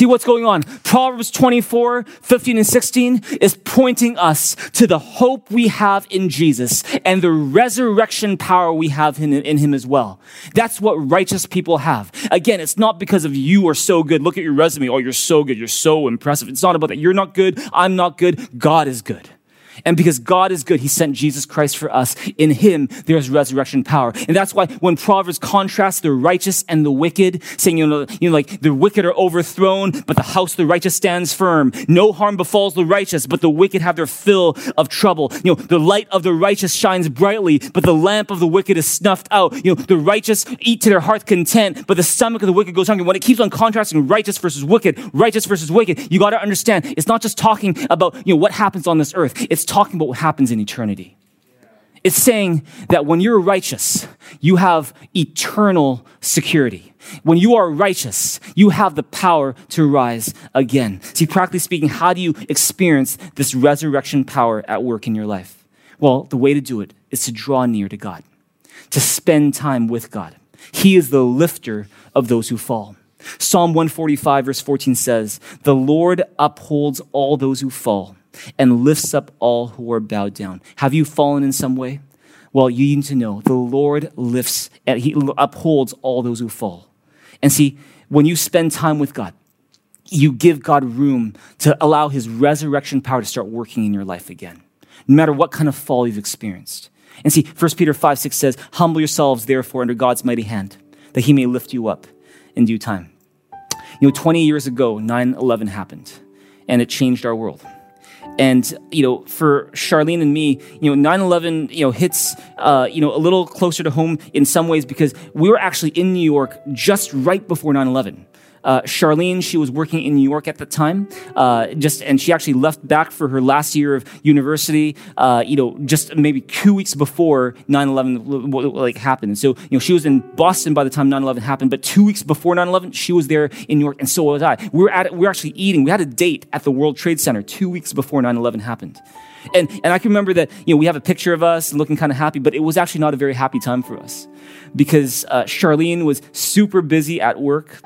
See what's going on. Proverbs 24, 15, and 16 is pointing us to the hope we have in Jesus and the resurrection power we have in, in him as well. That's what righteous people have. Again, it's not because of you are so good. Look at your resume. Oh, you're so good. You're so impressive. It's not about that. You're not good. I'm not good. God is good. And because God is good, he sent Jesus Christ for us. In him, there is resurrection power. And that's why when Proverbs contrasts the righteous and the wicked, saying, you know, you know, like the wicked are overthrown, but the house of the righteous stands firm. No harm befalls the righteous, but the wicked have their fill of trouble. You know, the light of the righteous shines brightly, but the lamp of the wicked is snuffed out. You know, the righteous eat to their heart's content, but the stomach of the wicked goes hungry. When it keeps on contrasting righteous versus wicked, righteous versus wicked, you got to understand it's not just talking about, you know, what happens on this earth. It's talking about what happens in eternity. It's saying that when you're righteous, you have eternal security. When you are righteous, you have the power to rise again. See, practically speaking, how do you experience this resurrection power at work in your life? Well, the way to do it is to draw near to God, to spend time with God. He is the lifter of those who fall. Psalm 145, verse 14 says, The Lord upholds all those who fall and lifts up all who are bowed down. Have you fallen in some way? Well, you need to know the Lord lifts and he upholds all those who fall. And see, when you spend time with God, you give God room to allow his resurrection power to start working in your life again, no matter what kind of fall you've experienced. And see, 1 Peter 5 6 says, Humble yourselves, therefore, under God's mighty hand, that he may lift you up in due time. You know, 20 years ago, 9 11 happened, and it changed our world. And, you know, for Charlene and me, you know, 9-11, you know, hits, uh, you know, a little closer to home in some ways because we were actually in New York just right before 9-11. Uh, Charlene, she was working in New York at the time, uh, just and she actually left back for her last year of university. Uh, you know, just maybe two weeks before 9/11 like happened. So you know, she was in Boston by the time 9/11 happened, but two weeks before 9/11, she was there in New York, and so was I. We were at we were actually eating. We had a date at the World Trade Center two weeks before 9/11 happened. And, and I can remember that, you know, we have a picture of us looking kind of happy, but it was actually not a very happy time for us because uh, Charlene was super busy at work.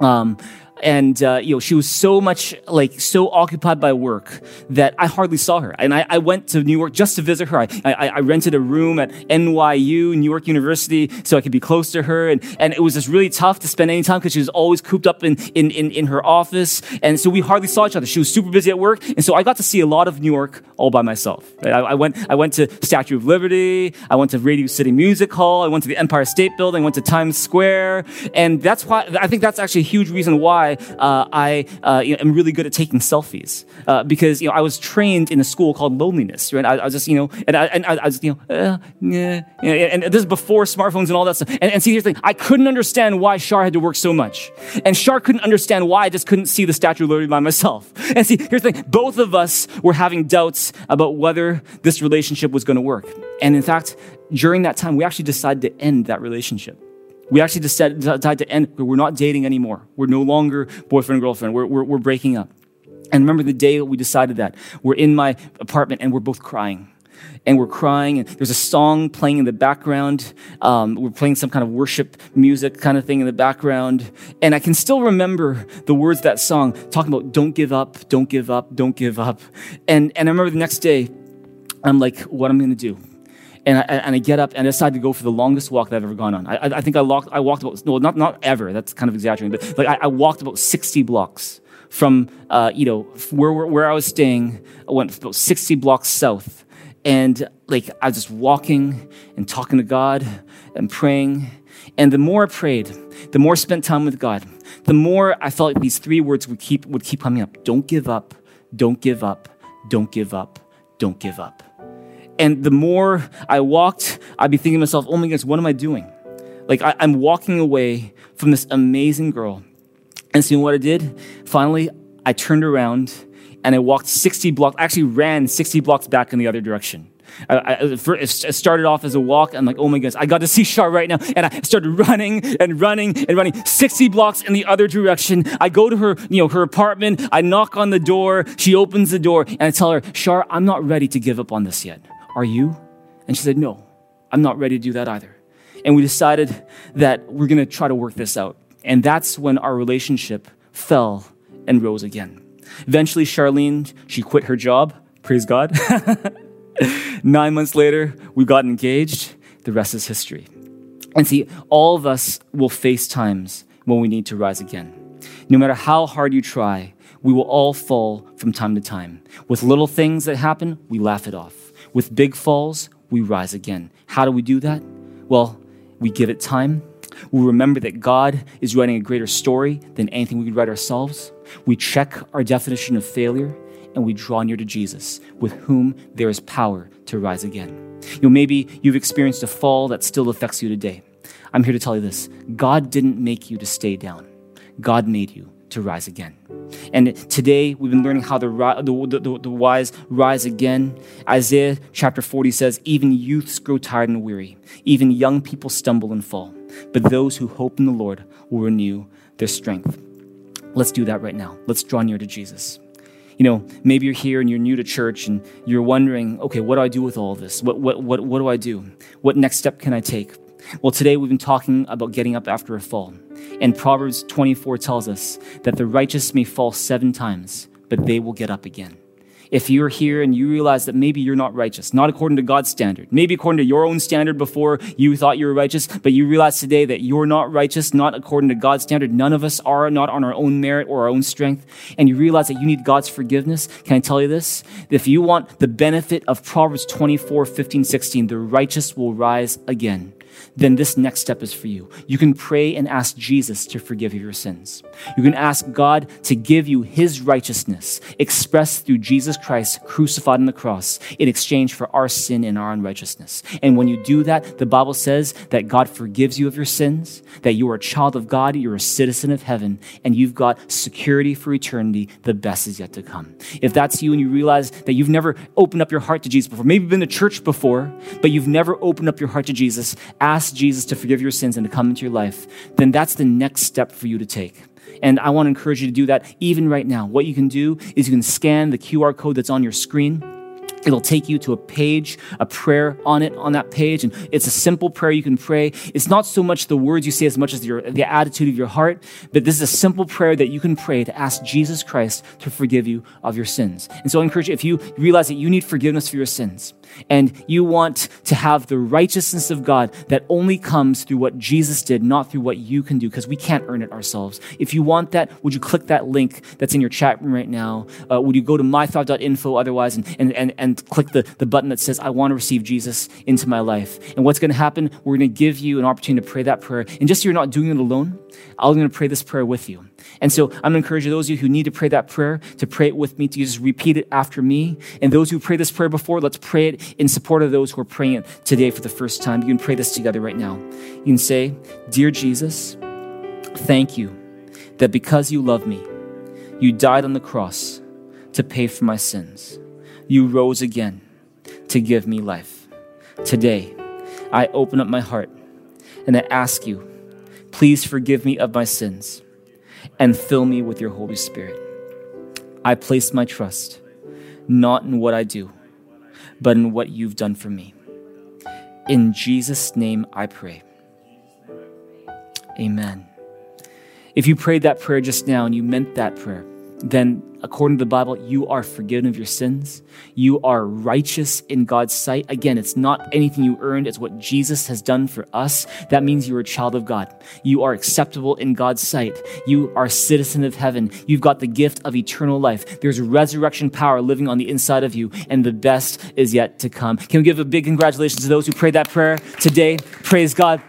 Um, and uh, you know she was so much like so occupied by work that I hardly saw her. And I, I went to New York just to visit her. I, I, I, rented a room at NYU, New York University, so I could be close to her. And, and it was just really tough to spend any time because she was always cooped up in, in, in, in her office. And so we hardly saw each other. She was super busy at work, and so I got to see a lot of New York all by myself. I, I, went I went to Statue of Liberty. I went to Radio City Music Hall. I went to the Empire State Building. I went to Times Square, and that's why I think that's actually a huge reason why uh, I uh, you know, am really good at taking selfies uh, because you know I was trained in a school called loneliness. Right? I, I was just you know, and I, and I, I was you know, uh, yeah, and this is before smartphones and all that stuff. And, and see, here's the thing: I couldn't understand why Shar had to work so much, and Shar couldn't understand why I just couldn't see the Statue of Liberty by myself. And see, here's the thing: both of us were having doubts about whether this relationship was going to work. And in fact, during that time, we actually decided to end that relationship. We actually decided, to end. We're not dating anymore. We're no longer boyfriend and girlfriend. We're, we're, we're breaking up. And remember the day we decided that. We're in my apartment and we're both crying. And we're crying, and there's a song playing in the background. Um, we're playing some kind of worship music kind of thing in the background. And I can still remember the words of that song talking about don't give up, don't give up, don't give up. And, and I remember the next day, I'm like, what am I going to do? And I, and I get up and I decide to go for the longest walk that I've ever gone on. I, I think I walked, I walked about, no, not, not ever, that's kind of exaggerating, but like I, I walked about 60 blocks from, uh, you know, where, where I was staying. I went about 60 blocks south. And like I was just walking and talking to God and praying. And the more I prayed, the more I spent time with God, the more I felt like these three words would keep, would keep coming up. Don't give up, don't give up, don't give up, don't give up. And the more I walked, I'd be thinking to myself, oh my goodness, what am I doing? Like, I, am walking away from this amazing girl. And seeing what I did? Finally, I turned around and I walked 60 blocks, actually ran 60 blocks back in the other direction. I, I, it started off as a walk. I'm like, oh my goodness, I got to see Shar right now. And I started running and running and running 60 blocks in the other direction. I go to her, you know, her apartment. I knock on the door. She opens the door and I tell her, Shar, I'm not ready to give up on this yet. Are you? And she said, No, I'm not ready to do that either. And we decided that we're going to try to work this out. And that's when our relationship fell and rose again. Eventually, Charlene, she quit her job. Praise God. Nine months later, we got engaged. The rest is history. And see, all of us will face times when we need to rise again. No matter how hard you try, we will all fall from time to time. With little things that happen, we laugh it off. With big falls, we rise again. How do we do that? Well, we give it time. We remember that God is writing a greater story than anything we could write ourselves. We check our definition of failure and we draw near to Jesus, with whom there is power to rise again. You know, maybe you've experienced a fall that still affects you today. I'm here to tell you this God didn't make you to stay down, God made you to rise again. And today we've been learning how the, the, the, the, wise rise again. Isaiah chapter 40 says, Even youths grow tired and weary, even young people stumble and fall. But those who hope in the Lord will renew their strength. Let's do that right now. Let's draw near to Jesus. You know, maybe you're here and you're new to church and you're wondering, okay, what do I do with all this? What, what, what, what do I do? What next step can I take? Well, today we've been talking about getting up after a fall. And Proverbs 24 tells us that the righteous may fall seven times, but they will get up again. if you're here and you realize that maybe you're not righteous, not according to God's standard, maybe according to your own standard before you thought you were righteous, but you realize today that you're not righteous, not according to God's standard, none of us are, not on our own merit or our own strength, and you realize that you need God's forgiveness, can I tell you this? If you want the benefit of Proverbs 24, 15, 16, the righteous will rise again then this next step is for you. You can pray and ask Jesus to forgive you your sins. You can ask God to give you his righteousness expressed through Jesus Christ crucified on the cross in exchange for our sin and our unrighteousness. And when you do that, the Bible says that God forgives you of your sins, that you are a child of God, you're a citizen of heaven, and you've got security for eternity. The best is yet to come. If that's you and you realize that you've never opened up your heart to Jesus before, maybe you've been to church before, but you've never opened up your heart to Jesus, ask Jesus to forgive your sins and to come into your life, then that's the next step for you to take. And I want to encourage you to do that even right now. What you can do is you can scan the QR code that's on your screen. It'll take you to a page, a prayer on it, on that page. And it's a simple prayer you can pray. It's not so much the words you say as much as your, the attitude of your heart, but this is a simple prayer that you can pray to ask Jesus Christ to forgive you of your sins. And so I encourage you, if you realize that you need forgiveness for your sins, and you want to have the righteousness of God that only comes through what Jesus did, not through what you can do, because we can't earn it ourselves. If you want that, would you click that link that's in your chat room right now? Uh, would you go to mythrive.info otherwise and, and, and, and click the, the button that says, I want to receive Jesus into my life? And what's going to happen? We're going to give you an opportunity to pray that prayer. And just so you're not doing it alone, I'm going to pray this prayer with you. And so I'm going to encourage those of you who need to pray that prayer to pray it with me, to just repeat it after me. And those who pray this prayer before, let's pray it in support of those who are praying it today for the first time. You can pray this together right now. You can say, Dear Jesus, thank you that because you love me, you died on the cross to pay for my sins. You rose again to give me life. Today, I open up my heart and I ask you, please forgive me of my sins and fill me with your Holy Spirit. I place my trust not in what I do, but in what you've done for me. In Jesus' name I pray. Amen. If you prayed that prayer just now and you meant that prayer, then according to the Bible, you are forgiven of your sins. You are righteous in God's sight. Again, it's not anything you earned, it's what Jesus has done for us. That means you're a child of God. You are acceptable in God's sight. You are a citizen of heaven. You've got the gift of eternal life. There's resurrection power living on the inside of you, and the best is yet to come. Can we give a big congratulations to those who prayed that prayer today? Praise God.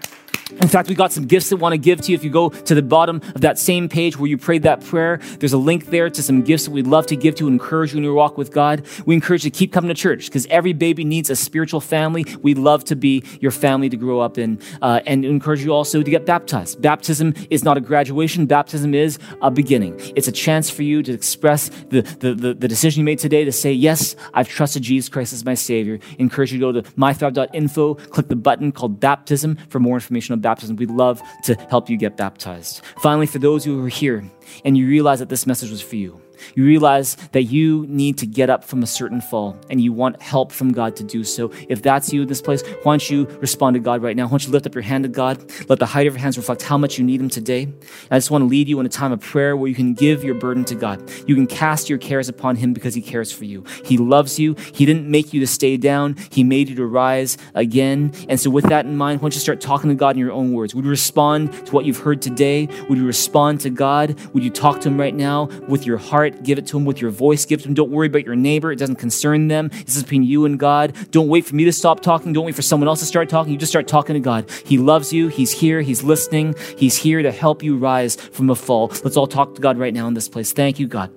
In fact, we got some gifts that want to give to you. If you go to the bottom of that same page where you prayed that prayer, there's a link there to some gifts that we'd love to give to encourage you in your walk with God. We encourage you to keep coming to church because every baby needs a spiritual family. We'd love to be your family to grow up in uh, and encourage you also to get baptized. Baptism is not a graduation. Baptism is a beginning. It's a chance for you to express the, the, the, the decision you made today to say, yes, I've trusted Jesus Christ as my Savior. Encourage you to go to mythrive.info, click the button called baptism for more information on baptism. We'd love to help you get baptized. Finally, for those who are here and you realize that this message was for you, you realize that you need to get up from a certain fall and you want help from God to do so. If that's you in this place, why don't you respond to God right now? Why don't you lift up your hand to God? Let the height of your hands reflect how much you need Him today. I just want to lead you in a time of prayer where you can give your burden to God. You can cast your cares upon Him because He cares for you. He loves you. He didn't make you to stay down, He made you to rise again. And so, with that in mind, why don't you start talking to God in your own words? Would you respond to what you've heard today? Would you respond to God? Would you talk to Him right now with your heart? Give it to Him with your voice. Give it to Him. Don't worry about your neighbor. It doesn't concern them. This is between you and God. Don't wait for me to stop talking. Don't wait for someone else to start talking. You just start talking to God. He loves you. He's here. He's listening. He's here to help you rise from a fall. Let's all talk to God right now in this place. Thank you, God.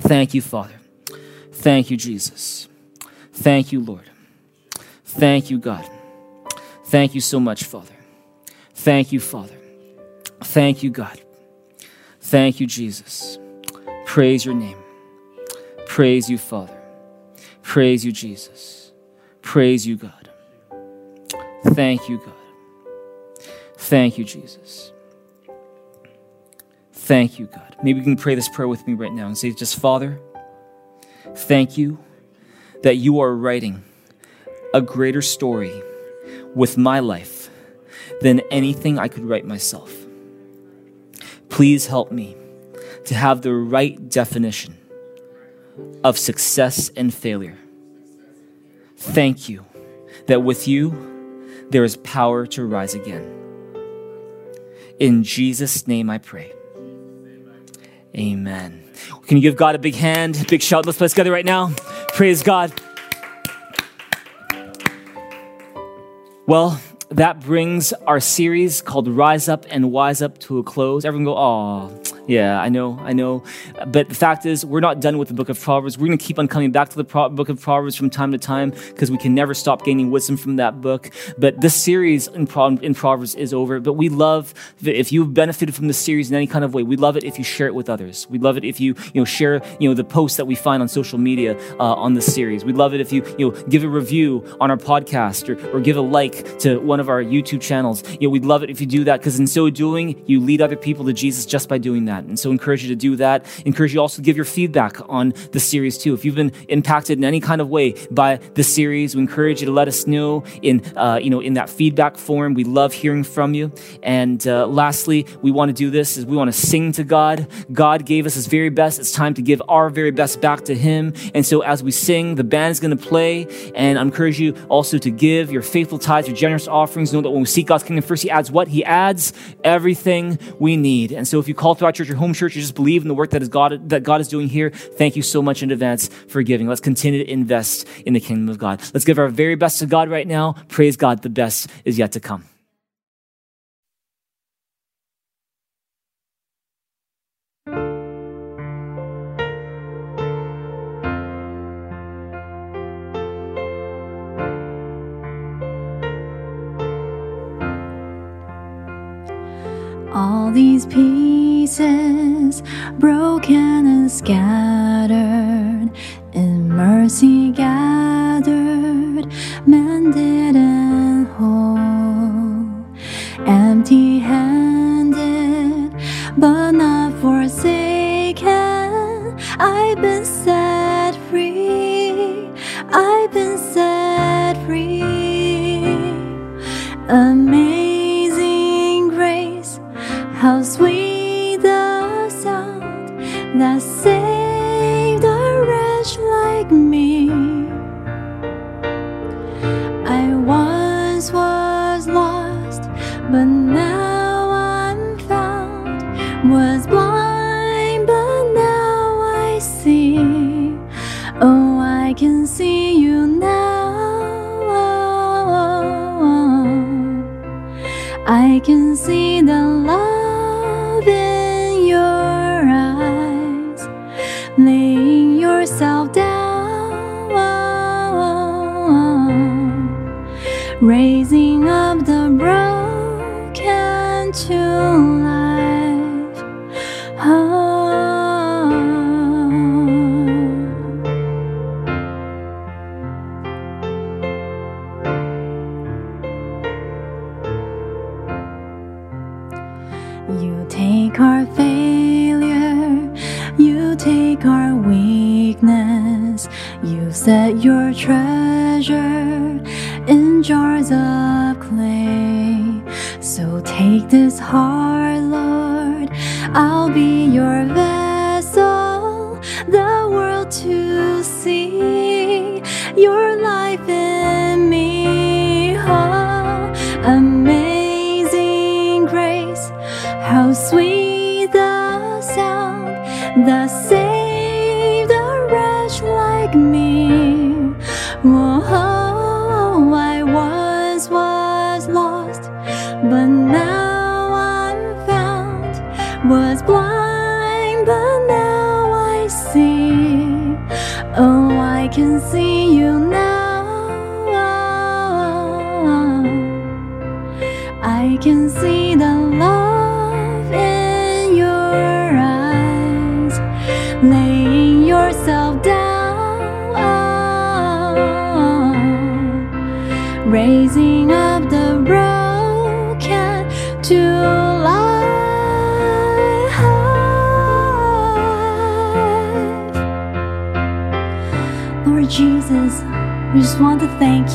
Thank you, Father. Thank you, Jesus. Thank you, Lord. Thank you, God. Thank you so much, Father. Thank you, Father. Thank you, God. Thank you, Jesus. Praise your name. Praise you, Father. Praise you, Jesus. Praise you, God. Thank you, God. Thank you, Jesus. Thank you, God. Maybe you can pray this prayer with me right now and say, just Father, thank you that you are writing a greater story with my life than anything I could write myself. Please help me to have the right definition of success and failure. Thank you that with you there is power to rise again. In Jesus' name I pray. Amen. Can you give God a big hand, big shout? Let's play together right now. Praise God. Well, that brings our series called Rise Up and Wise Up to a close. Everyone go, oh, yeah, I know, I know. But the fact is, we're not done with the book of Proverbs. We're going to keep on coming back to the Pro- book of Proverbs from time to time because we can never stop gaining wisdom from that book. But this series in, Pro- in Proverbs is over. But we love if you've benefited from this series in any kind of way, we love it if you share it with others. We love it if you, you know, share, you know, the posts that we find on social media uh, on this series. We love it if you, you know, give a review on our podcast or, or give a like to one of our YouTube channels. You know, we'd love it if you do that because in so doing, you lead other people to Jesus just by doing that that. And so encourage you to do that. Encourage you also to give your feedback on the series too. If you've been impacted in any kind of way by the series, we encourage you to let us know in, uh, you know, in that feedback form. We love hearing from you. And uh, lastly, we want to do this is we want to sing to God. God gave us his very best. It's time to give our very best back to him. And so as we sing, the band's going to play. And I encourage you also to give your faithful tithes, your generous offerings. Know that when we seek God's kingdom first, he adds what? He adds everything we need. And so if you call throughout church, your home church, you just believe in the work that, is God, that God is doing here, thank you so much in advance for giving. Let's continue to invest in the kingdom of God. Let's give our very best to God right now. Praise God, the best is yet to come. All these pieces, broken and scattered, in mercy gathered, mended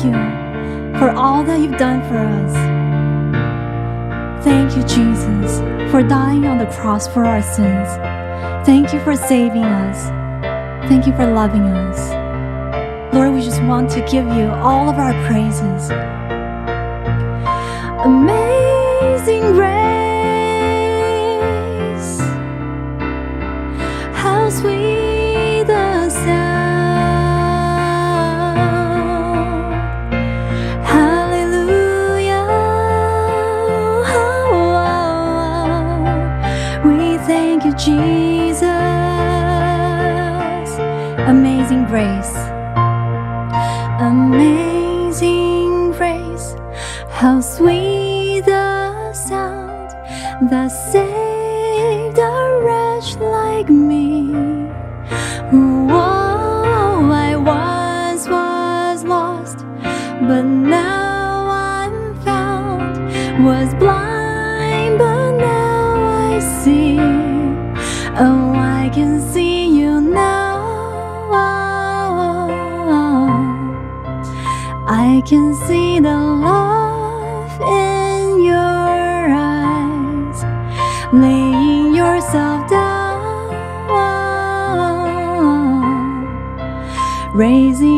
you for all that you've done for us. Thank you, Jesus, for dying on the cross for our sins. Thank you for saving us. Thank you for loving us. Lord, we just want to give you all of our praises. Amazing can see the love in your eyes, laying yourself down, raising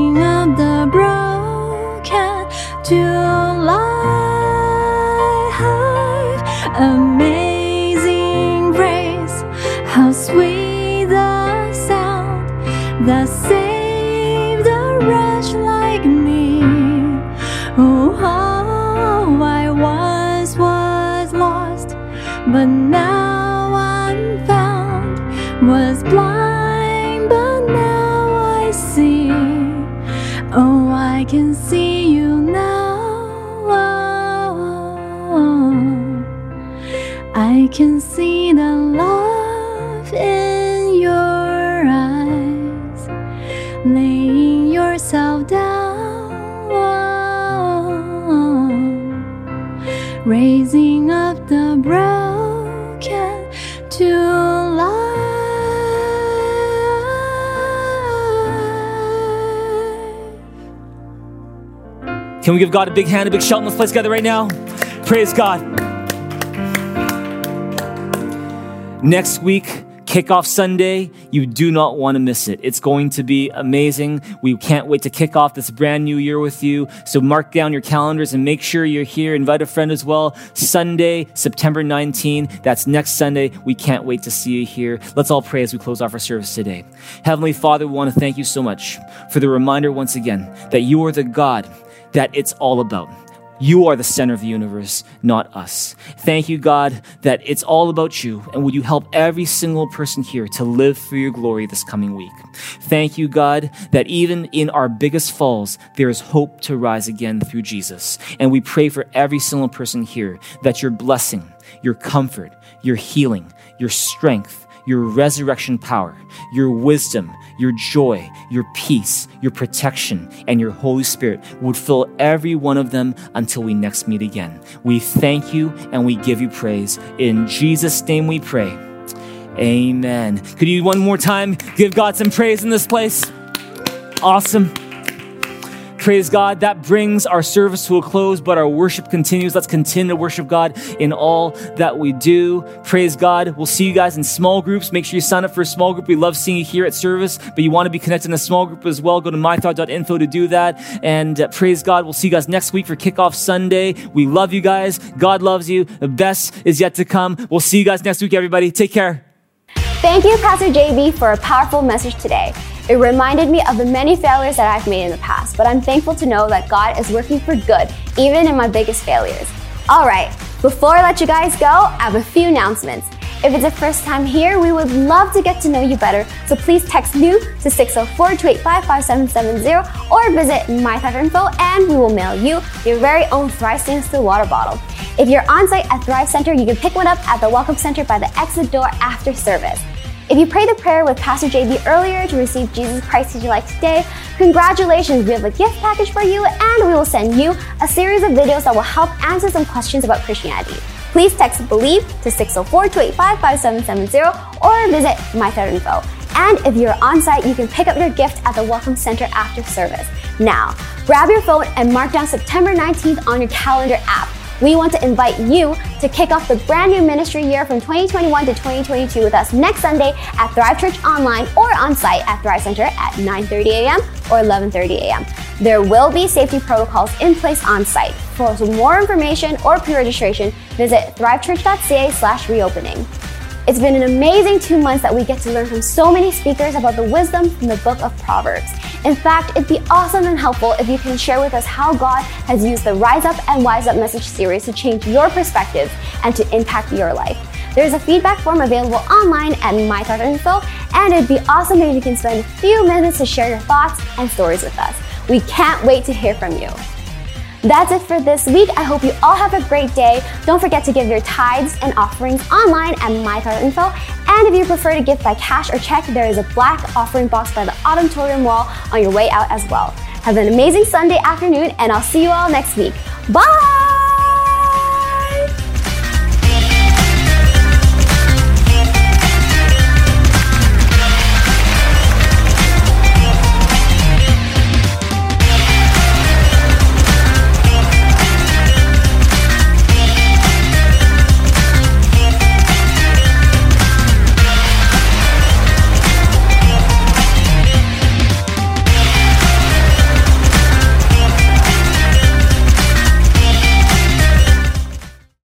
give God a big hand, a big shout this place together right now? Praise God. Next week, kickoff Sunday, you do not want to miss it. It's going to be amazing. We can't wait to kick off this brand new year with you. So mark down your calendars and make sure you're here. Invite a friend as well. Sunday, September 19. That's next Sunday. We can't wait to see you here. Let's all pray as we close off our service today. Heavenly Father, we want to thank you so much for the reminder once again that you are the God that it's all about. You are the center of the universe, not us. Thank you, God, that it's all about you. And would you help every single person here to live for your glory this coming week? Thank you, God, that even in our biggest falls, there is hope to rise again through Jesus. And we pray for every single person here that your blessing, your comfort, your healing, your strength, your resurrection power, your wisdom, your joy, your peace, your protection, and your Holy Spirit would fill every one of them until we next meet again. We thank you and we give you praise. In Jesus' name we pray. Amen. Could you one more time give God some praise in this place? Awesome. Praise God. That brings our service to a close, but our worship continues. Let's continue to worship God in all that we do. Praise God. We'll see you guys in small groups. Make sure you sign up for a small group. We love seeing you here at service, but you want to be connected in a small group as well. Go to mythrive.info to do that. And uh, praise God. We'll see you guys next week for kickoff Sunday. We love you guys. God loves you. The best is yet to come. We'll see you guys next week, everybody. Take care. Thank you, Pastor JB, for a powerful message today. It reminded me of the many failures that I've made in the past, but I'm thankful to know that God is working for good, even in my biggest failures. All right, before I let you guys go, I have a few announcements. If it's the first time here, we would love to get to know you better, so please text NEW to 604-285-5770 or visit my.info and we will mail you your very own Thrive Stainless Steel water bottle. If you're on site at Thrive Center, you can pick one up at the Welcome Center by the exit door after service. If you prayed the prayer with Pastor JB earlier to receive Jesus Christ as your life today, congratulations! We have a gift package for you and we will send you a series of videos that will help answer some questions about Christianity. Please text BELIEVE to 604-285-5770 or visit my.info. And if you're on site, you can pick up your gift at the Welcome Center after service. Now, grab your phone and mark down September 19th on your calendar app. We want to invite you to kick off the brand new ministry year from 2021 to 2022 with us next Sunday at Thrive Church online or on site at Thrive Center at 9:30 a.m. or 11:30 a.m. There will be safety protocols in place on site. For more information or pre-registration, visit thrivechurch.ca/reopening. It's been an amazing two months that we get to learn from so many speakers about the wisdom from the book of Proverbs. In fact, it'd be awesome and helpful if you can share with us how God has used the Rise Up and Wise Up message series to change your perspective and to impact your life. There's a feedback form available online at mythrive.info, and it'd be awesome if you can spend a few minutes to share your thoughts and stories with us. We can't wait to hear from you. That's it for this week. I hope you all have a great day. Don't forget to give your tithes and offerings online at mythrive.info. And if you prefer to give by cash or check, there is a black offering box by the auditorium wall on your way out as well. Have an amazing Sunday afternoon, and I'll see you all next week. Bye!